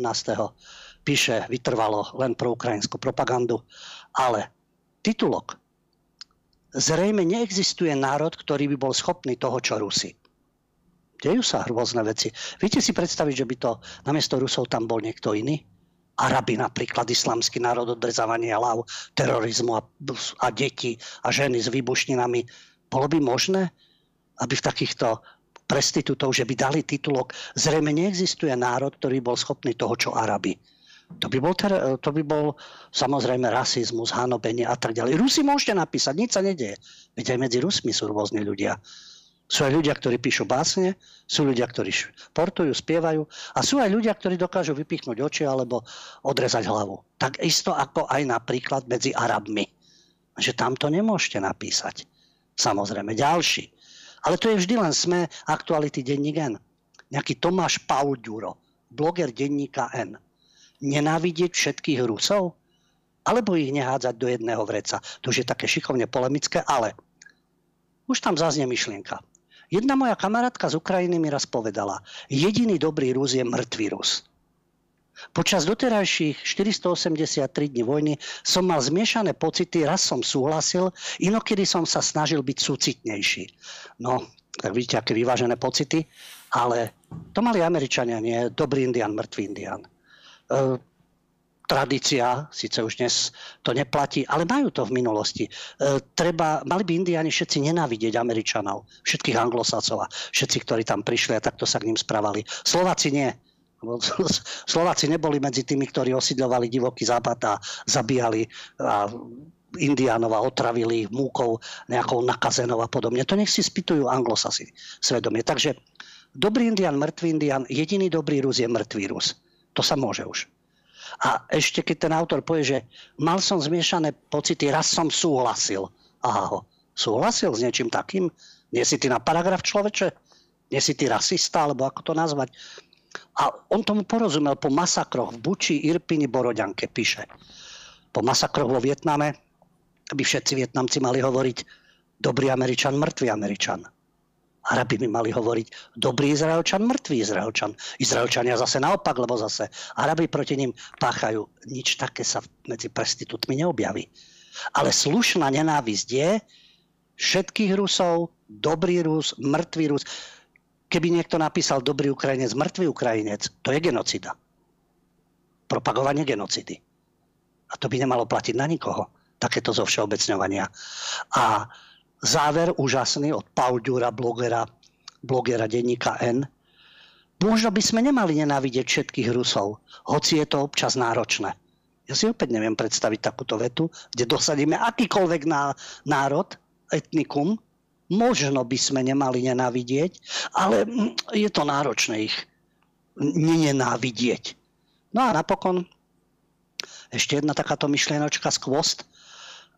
píše vytrvalo len pro ukrajinskú propagandu, ale titulok Zrejme neexistuje národ, ktorý by bol schopný toho, čo Rusi. Dejú sa rôzne veci. Viete si predstaviť, že by to namiesto Rusov tam bol niekto iný? Arabi napríklad, islamský národ, odrezávanie hlav, terorizmu a, a deti a ženy s výbušninami. Bolo by možné, aby v takýchto prestitútov, že by dali titulok, zrejme neexistuje národ, ktorý bol schopný toho, čo Arabi. To by, bol ter- to by bol samozrejme rasizmus, hanobenie a tak ďalej. Rusi môžete napísať, nič sa nedieje. Veď aj medzi Rusmi sú rôzni ľudia. Sú aj ľudia, ktorí píšu básne, sú ľudia, ktorí športujú, spievajú a sú aj ľudia, ktorí dokážu vypichnúť oči alebo odrezať hlavu. Tak isto ako aj napríklad medzi Arabmi. Že tam to nemôžete napísať. Samozrejme, ďalší. Ale to je vždy len sme aktuality denník N. Nejaký Tomáš Paul Ďuro, bloger denníka N. Nenávidieť všetkých Rusov? Alebo ich nehádzať do jedného vreca? To už je také šikovne polemické, ale už tam zaznie myšlienka. Jedna moja kamarátka z Ukrajiny mi raz povedala, jediný dobrý Rus je mŕtvý Rus. Počas doterajších 483 dní vojny som mal zmiešané pocity, raz som súhlasil, inokedy som sa snažil byť súcitnejší. No, tak vidíte, aké vyvážené pocity, ale to mali Američania, nie dobrý indian, mŕtvý indian. E, tradícia, síce už dnes to neplatí, ale majú to v minulosti. E, treba, mali by indiáni všetci nenávidieť Američanov, všetkých anglosacov a všetci, ktorí tam prišli a takto sa k ním správali. Slováci nie. Slováci neboli medzi tými, ktorí osídľovali divoký západ a zabíjali a indiánov a otravili ich múkou nejakou nakazenou a podobne. To nech si spýtujú anglosasi svedomie. Takže dobrý indián, mŕtvý indián, jediný dobrý Rus je mŕtvý Rus. To sa môže už. A ešte keď ten autor povie, že mal som zmiešané pocity, raz som súhlasil. Aha, súhlasil s niečím takým? Nie si ty na paragraf človeče? Nie si ty rasista, alebo ako to nazvať? A on tomu porozumel po masakroch v Buči, Irpini, Boroďanke, píše. Po masakroch vo Vietname by všetci Vietnamci mali hovoriť dobrý Američan, mŕtvý Američan. Arabi by mali hovoriť dobrý Izraelčan, mŕtvý Izraelčan. Izraelčania zase naopak, lebo zase Arabi proti ním páchajú. Nič také sa medzi prestitútmi neobjaví. Ale slušná nenávisť je všetkých Rusov, dobrý Rus, mŕtvý Rus. Keby niekto napísal dobrý Ukrajinec, mŕtvý Ukrajinec, to je genocida. Propagovanie genocidy. A to by nemalo platiť na nikoho. Takéto zo všeobecňovania. A záver úžasný od Paul Dura, blogera, blogera denníka N. Možno by sme nemali nenávidieť všetkých Rusov, hoci je to občas náročné. Ja si opäť neviem predstaviť takúto vetu, kde dosadíme akýkoľvek národ, etnikum, možno by sme nemali nenávidieť, ale je to náročné ich nenávidieť. No a napokon ešte jedna takáto myšlienočka skvost.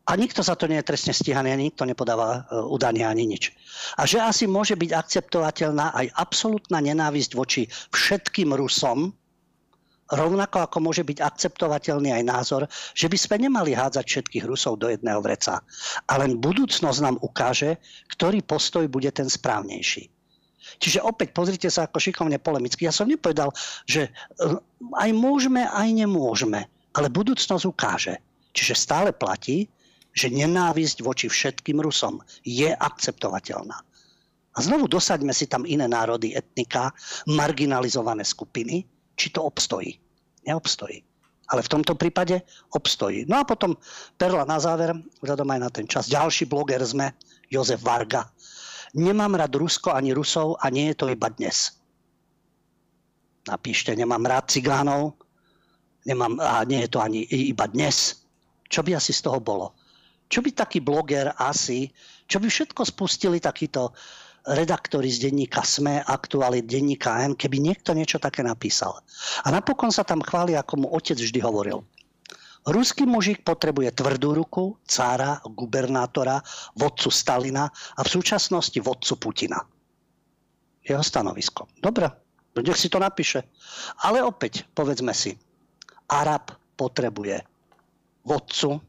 A nikto za to nie je trestne stíhaný, ani nikto nepodáva e, udania ani nič. A že asi môže byť akceptovateľná aj absolútna nenávisť voči všetkým Rusom, rovnako ako môže byť akceptovateľný aj názor, že by sme nemali hádzať všetkých Rusov do jedného vreca. A len budúcnosť nám ukáže, ktorý postoj bude ten správnejší. Čiže opäť pozrite sa ako šikovne polemicky. Ja som nepovedal, že e, aj môžeme, aj nemôžeme, ale budúcnosť ukáže. Čiže stále platí, že nenávisť voči všetkým Rusom je akceptovateľná. A znovu dosaďme si tam iné národy, etnika, marginalizované skupiny, či to obstojí. Neobstojí. Ale v tomto prípade obstojí. No a potom perla na záver, vzhľadom aj na ten čas. Ďalší bloger sme, Jozef Varga. Nemám rád Rusko ani Rusov a nie je to iba dnes. Napíšte, nemám rád cigánov nemám, a nie je to ani iba dnes. Čo by asi z toho bolo? Čo by taký bloger asi, čo by všetko spustili takíto redaktori z denníka SME, aktuály denníka M, keby niekto niečo také napísal. A napokon sa tam chváli, ako mu otec vždy hovoril. Ruský mužik potrebuje tvrdú ruku, cára, gubernátora, vodcu Stalina a v súčasnosti vodcu Putina. Jeho stanovisko. Dobre, nech si to napíše. Ale opäť, povedzme si, Arab potrebuje vodcu,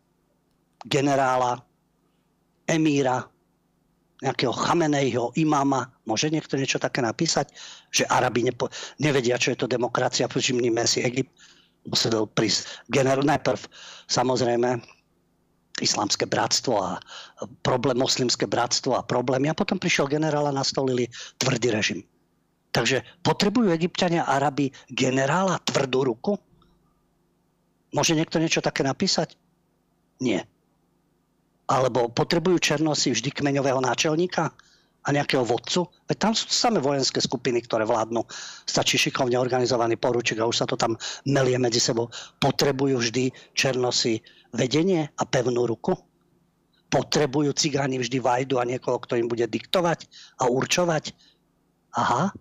generála, emíra, nejakého chamenejho imáma. Môže niekto niečo také napísať? Že Arabi nepo, nevedia, čo je to demokracia. Všimnime si, Egypt musel prísť generál najprv samozrejme islamské bratstvo a problém, moslimské bratstvo a problémy. A potom prišiel generál a nastolili tvrdý režim. Takže potrebujú egyptiania Arabi generála tvrdú ruku? Môže niekto niečo také napísať? Nie. Alebo potrebujú Černosy vždy kmeňového náčelníka a nejakého vodcu? Veď tam sú samé vojenské skupiny, ktoré vládnu. Stačí šikovne organizovaný poručík a už sa to tam melie medzi sebou. Potrebujú vždy Černosy vedenie a pevnú ruku? Potrebujú cigáni vždy vajdu a niekoho, kto im bude diktovať a určovať? Aha,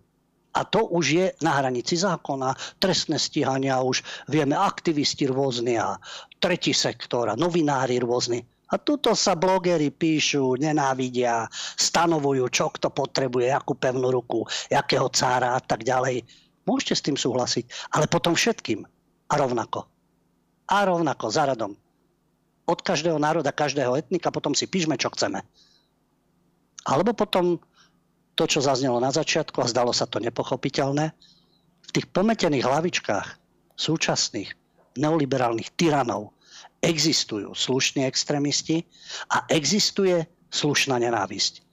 a to už je na hranici zákona. Trestné stíhania už vieme, aktivisti rôzni a tretí sektor a novinári rôzni. A tuto sa blogery píšu, nenávidia, stanovujú, čo kto potrebuje, akú pevnú ruku, jakého cára a tak ďalej. Môžete s tým súhlasiť, ale potom všetkým. A rovnako. A rovnako, za radom. Od každého národa, každého etnika potom si píšme, čo chceme. Alebo potom to, čo zaznelo na začiatku a zdalo sa to nepochopiteľné, v tých pometených hlavičkách súčasných neoliberálnych tyranov, existujú slušní extrémisti a existuje slušná nenávisť.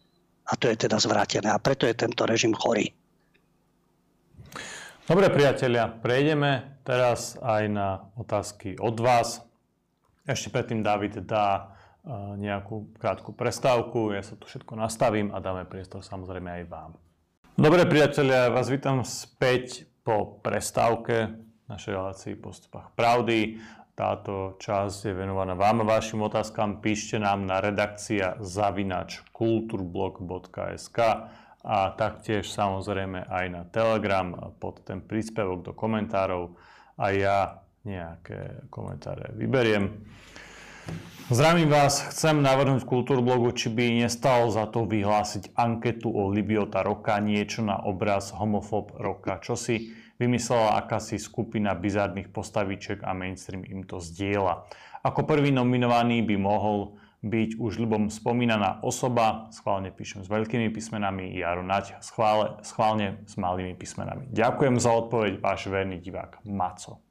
A to je teda zvrátené a preto je tento režim chorý. Dobre priatelia, prejdeme teraz aj na otázky od vás. Ešte predtým David dá e, nejakú krátku prestávku, ja sa tu všetko nastavím a dáme priestor samozrejme aj vám. Dobre priatelia, vás vítam späť po prestávke našej relácii Postupách pravdy. Táto časť je venovaná vám a vašim otázkam. Píšte nám na redakcia zavinač kulturblog.sk a taktiež samozrejme aj na Telegram pod ten príspevok do komentárov a ja nejaké komentáre vyberiem. Zdravím vás, chcem navrhnúť Kultúrblogu, či by nestalo za to vyhlásiť anketu o Libiota roka, niečo na obraz homofób roka. Čo si vymyslela akási skupina bizárnych postaviček a mainstream im to zdieľa. Ako prvý nominovaný by mohol byť už ľubom spomínaná osoba, schválne píšem s veľkými písmenami, Jaro Nať, schválne, schválne s malými písmenami. Ďakujem za odpoveď, váš verný divák Maco.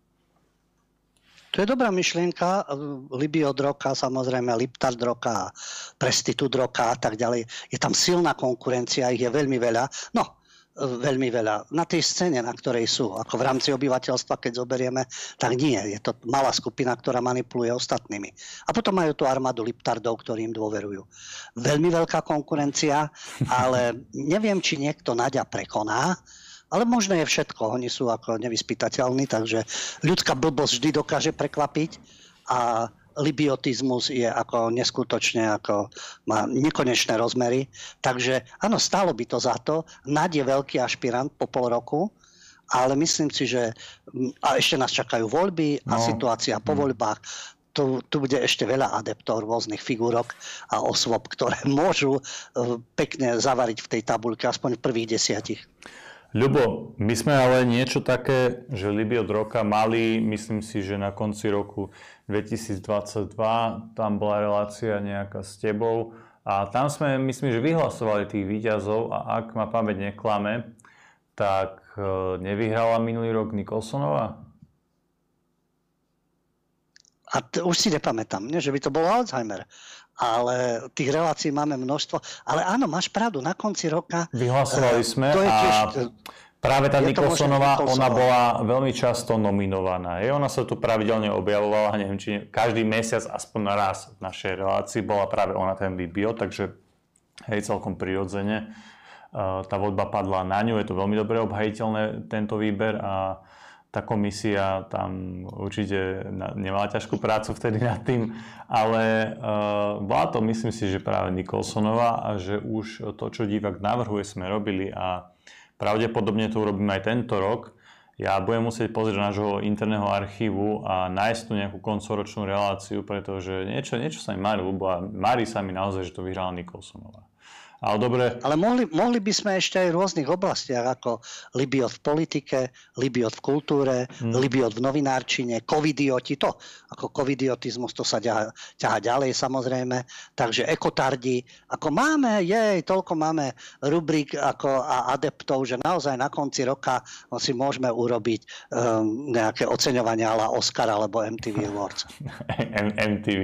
To je dobrá myšlienka. Libio droka, samozrejme Liptard droka, Prestitud droka a tak ďalej. Je tam silná konkurencia, ich je veľmi veľa. No, veľmi veľa. Na tej scéne, na ktorej sú, ako v rámci obyvateľstva, keď zoberieme, tak nie. Je to malá skupina, ktorá manipuluje ostatnými. A potom majú tú armádu Liptardov, ktorí im dôverujú. Veľmi veľká konkurencia, ale neviem, či niekto Nadia prekoná, ale možno je všetko. Oni sú ako nevyspytateľní, takže ľudská blbosť vždy dokáže prekvapiť a libiotizmus je ako neskutočne, ako má nekonečné rozmery. Takže áno, stálo by to za to. Nad je veľký ašpirant po pol roku, ale myslím si, že a ešte nás čakajú voľby a no. situácia po hm. voľbách. Tu, tu bude ešte veľa adeptov rôznych figúrok a osôb, ktoré môžu e, pekne zavariť v tej tabulke, aspoň v prvých desiatich. Ľubo, my sme ale niečo také, že Liby od roka mali, myslím si, že na konci roku 2022 tam bola relácia nejaká s tebou a tam sme, myslím, že vyhlasovali tých výťazov a ak ma pamäť neklame, tak e, nevyhrala minulý rok Nikolsonová? A t- už si nepamätám, nie? že by to bol Alzheimer ale tých relácií máme množstvo. Ale áno, máš pravdu, na konci roka... Vyhlasovali eh, sme to je tiež, a práve tá Nikolsonová, ona bola veľmi často nominovaná. Je, ona sa tu pravidelne objavovala, neviem, či každý mesiac aspoň raz v našej relácii bola práve ona ten Libio, takže hej, celkom prirodzene. Eh, tá voľba padla na ňu, je to veľmi dobre obhajiteľné tento výber a tá komisia tam určite nemala ťažkú prácu vtedy nad tým, ale uh, bola to, myslím si, že práve Nikolsonová a že už to, čo divák navrhuje, sme robili a pravdepodobne to urobíme aj tento rok. Ja budem musieť pozrieť nášho interného archívu a nájsť tu nejakú koncoročnú reláciu, pretože niečo, niečo sa mi marí, lebo a marí sa mi naozaj, že to vyhrala Nikolsonová. Ale dobre. Ale mohli, mohli by sme ešte aj v rôznych oblastiach, ako Libiot v politike, Libiot v kultúre, hmm. Libiot v novinárčine, covidioti, to, ako covidiotizmus, to sa ťaha, ťaha ďalej samozrejme. Takže ekotardi, ako máme, jej, toľko máme rubrik ako a adeptov, že naozaj na konci roka si môžeme urobiť um, nejaké oceňovania ale Oscar alebo MTV Awards. MTV.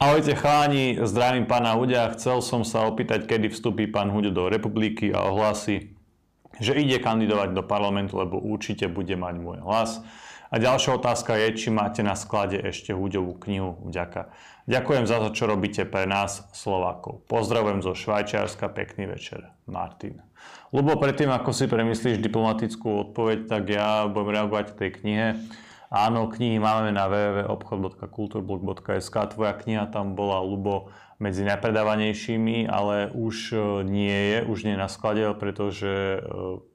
Ahojte chláni, zdravím pána Huďa. Chcel som sa opýtať, kedy vstúpi pán Huďo do republiky a ohlási, že ide kandidovať do parlamentu, lebo určite bude mať môj hlas. A ďalšia otázka je, či máte na sklade ešte Huďovú knihu. Vďaka. Ďakujem za to, čo robíte pre nás, Slovákov. Pozdravujem zo Švajčiarska, pekný večer. Martin. Lubo, predtým, ako si premyslíš diplomatickú odpoveď, tak ja budem reagovať v tej knihe. Áno, knihy máme na www.obchod.kulturblog.sk. Tvoja kniha tam bola, Lubo, medzi najpredávanejšími, ale už e, nie je, už nie je na sklade, pretože e,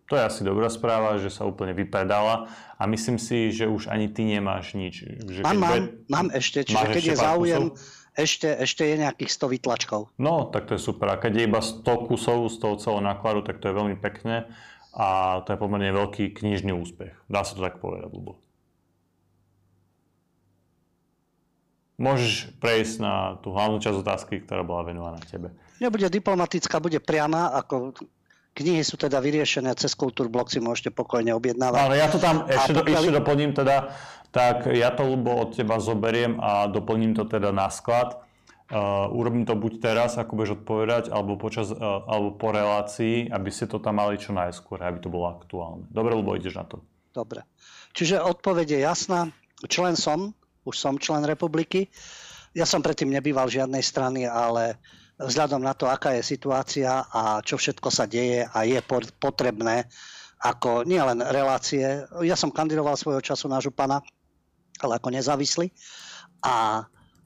to je asi dobrá správa, že sa úplne vypredala a myslím si, že už ani ty nemáš nič. Že mám, mám, bude... mám ešte, čiže keď je záujem, ešte, ešte je nejakých 100 vytlačkov. No, tak to je super. A keď je iba 100 kusov z toho celého nákladu, tak to je veľmi pekné a to je pomerne veľký knižný úspech. Dá sa to tak povedať, Lubo. Môžeš prejsť na tú hlavnú časť otázky, ktorá bola venovaná tebe. Nebude diplomatická, bude priama, ako knihy sú teda vyriešené cez Kultúrblok, si môžete pokojne objednávať. Ale ja to tam ešte, pokiaľ... ešte doplním teda, tak ja to ľubo od teba zoberiem a doplním to teda na sklad. Uh, urobím to buď teraz, ako budeš odpovedať, alebo, počas, uh, alebo po relácii, aby ste to tam mali čo najskôr, aby to bolo aktuálne. Dobre, lebo ideš na to. Dobre. Čiže odpoveď je jasná. Člen som už som člen republiky. Ja som predtým nebýval žiadnej strany, ale vzhľadom na to, aká je situácia a čo všetko sa deje a je potrebné, ako nielen relácie. Ja som kandidoval svojho času na župana, ale ako nezávislý. A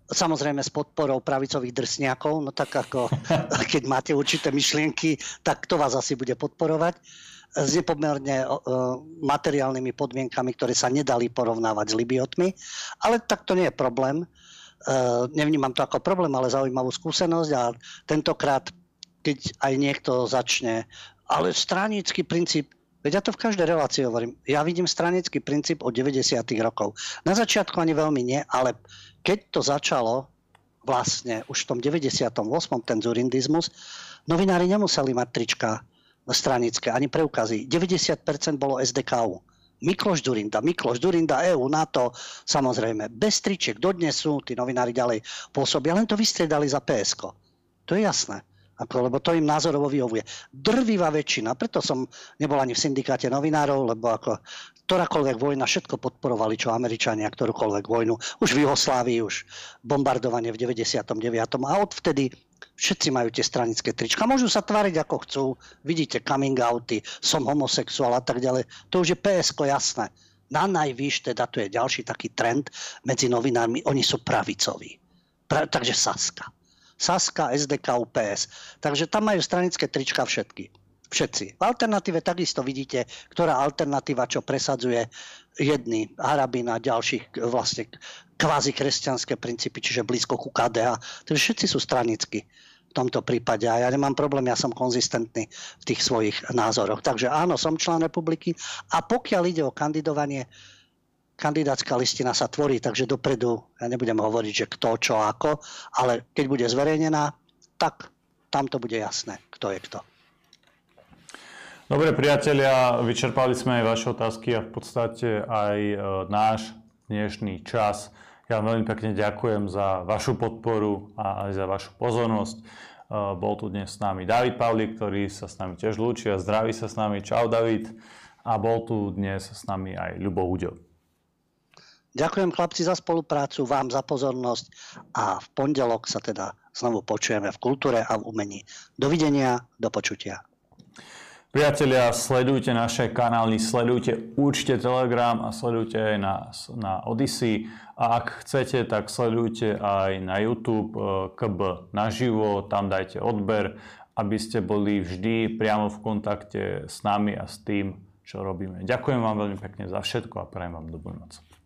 samozrejme s podporou pravicových drsňakov, no tak ako keď máte určité myšlienky, tak to vás asi bude podporovať s nepomerne materiálnymi podmienkami, ktoré sa nedali porovnávať s Libiotmi. Ale tak to nie je problém. E, nevnímam to ako problém, ale zaujímavú skúsenosť a tentokrát, keď aj niekto začne, ale stranický princíp, veď ja to v každej relácii hovorím, ja vidím stranický princíp od 90. rokov. Na začiatku ani veľmi nie, ale keď to začalo, vlastne už v tom 98. ten zurindizmus, novinári nemuseli mať trička stranické, ani preukazy. 90% bolo SDKU. Mikloš Durinda, Mikloš Durinda, EU, NATO, samozrejme. Bez tričiek dodnes sú tí novinári ďalej pôsobia, len to vystriedali za PSK. To je jasné. Ako, lebo to im názorovo vyhovuje. Drvivá väčšina, preto som nebol ani v syndikáte novinárov, lebo ako ktorákoľvek vojna, všetko podporovali, čo Američania, ktorúkoľvek vojnu. Už v Juhoslávii, už bombardovanie v 99. A odvtedy všetci majú tie stranické trička. Môžu sa tváriť ako chcú. Vidíte coming outy, som homosexuál a tak ďalej. To už je PSK jasné. Na najvyš, teda to je ďalší taký trend medzi novinármi, oni sú pravicoví. Pra, takže Saska. Saska, SDK, UPS. Takže tam majú stranické trička všetky. Všetci. V alternatíve takisto vidíte, ktorá alternatíva, čo presadzuje jedný Harabina a ďalších vlastne kvázi kresťanské princípy, čiže blízko ku KDA. Takže všetci sú stranickí v tomto prípade a ja nemám problém, ja som konzistentný v tých svojich názoroch. Takže áno, som člen republiky a pokiaľ ide o kandidovanie, kandidátska listina sa tvorí, takže dopredu, ja nebudem hovoriť, že kto, čo, ako, ale keď bude zverejnená, tak tam to bude jasné, kto je kto. Dobre, priatelia, vyčerpali sme aj vaše otázky a v podstate aj e, náš dnešný čas. Ja vám veľmi pekne ďakujem za vašu podporu a aj za vašu pozornosť. E, bol tu dnes s nami David Pavlík, ktorý sa s nami tiež lúči a zdraví sa s nami. Čau David. A bol tu dnes s nami aj Ľubo Uďo. Ďakujem chlapci za spoluprácu, vám za pozornosť a v pondelok sa teda znovu počujeme v kultúre a v umení. Dovidenia, do počutia. Priatelia, sledujte naše kanály, sledujte určite Telegram a sledujte aj na, na Odyssey. A ak chcete, tak sledujte aj na YouTube eh, KB naživo, tam dajte odber, aby ste boli vždy priamo v kontakte s nami a s tým, čo robíme. Ďakujem vám veľmi pekne za všetko a prajem vám dobrú noc.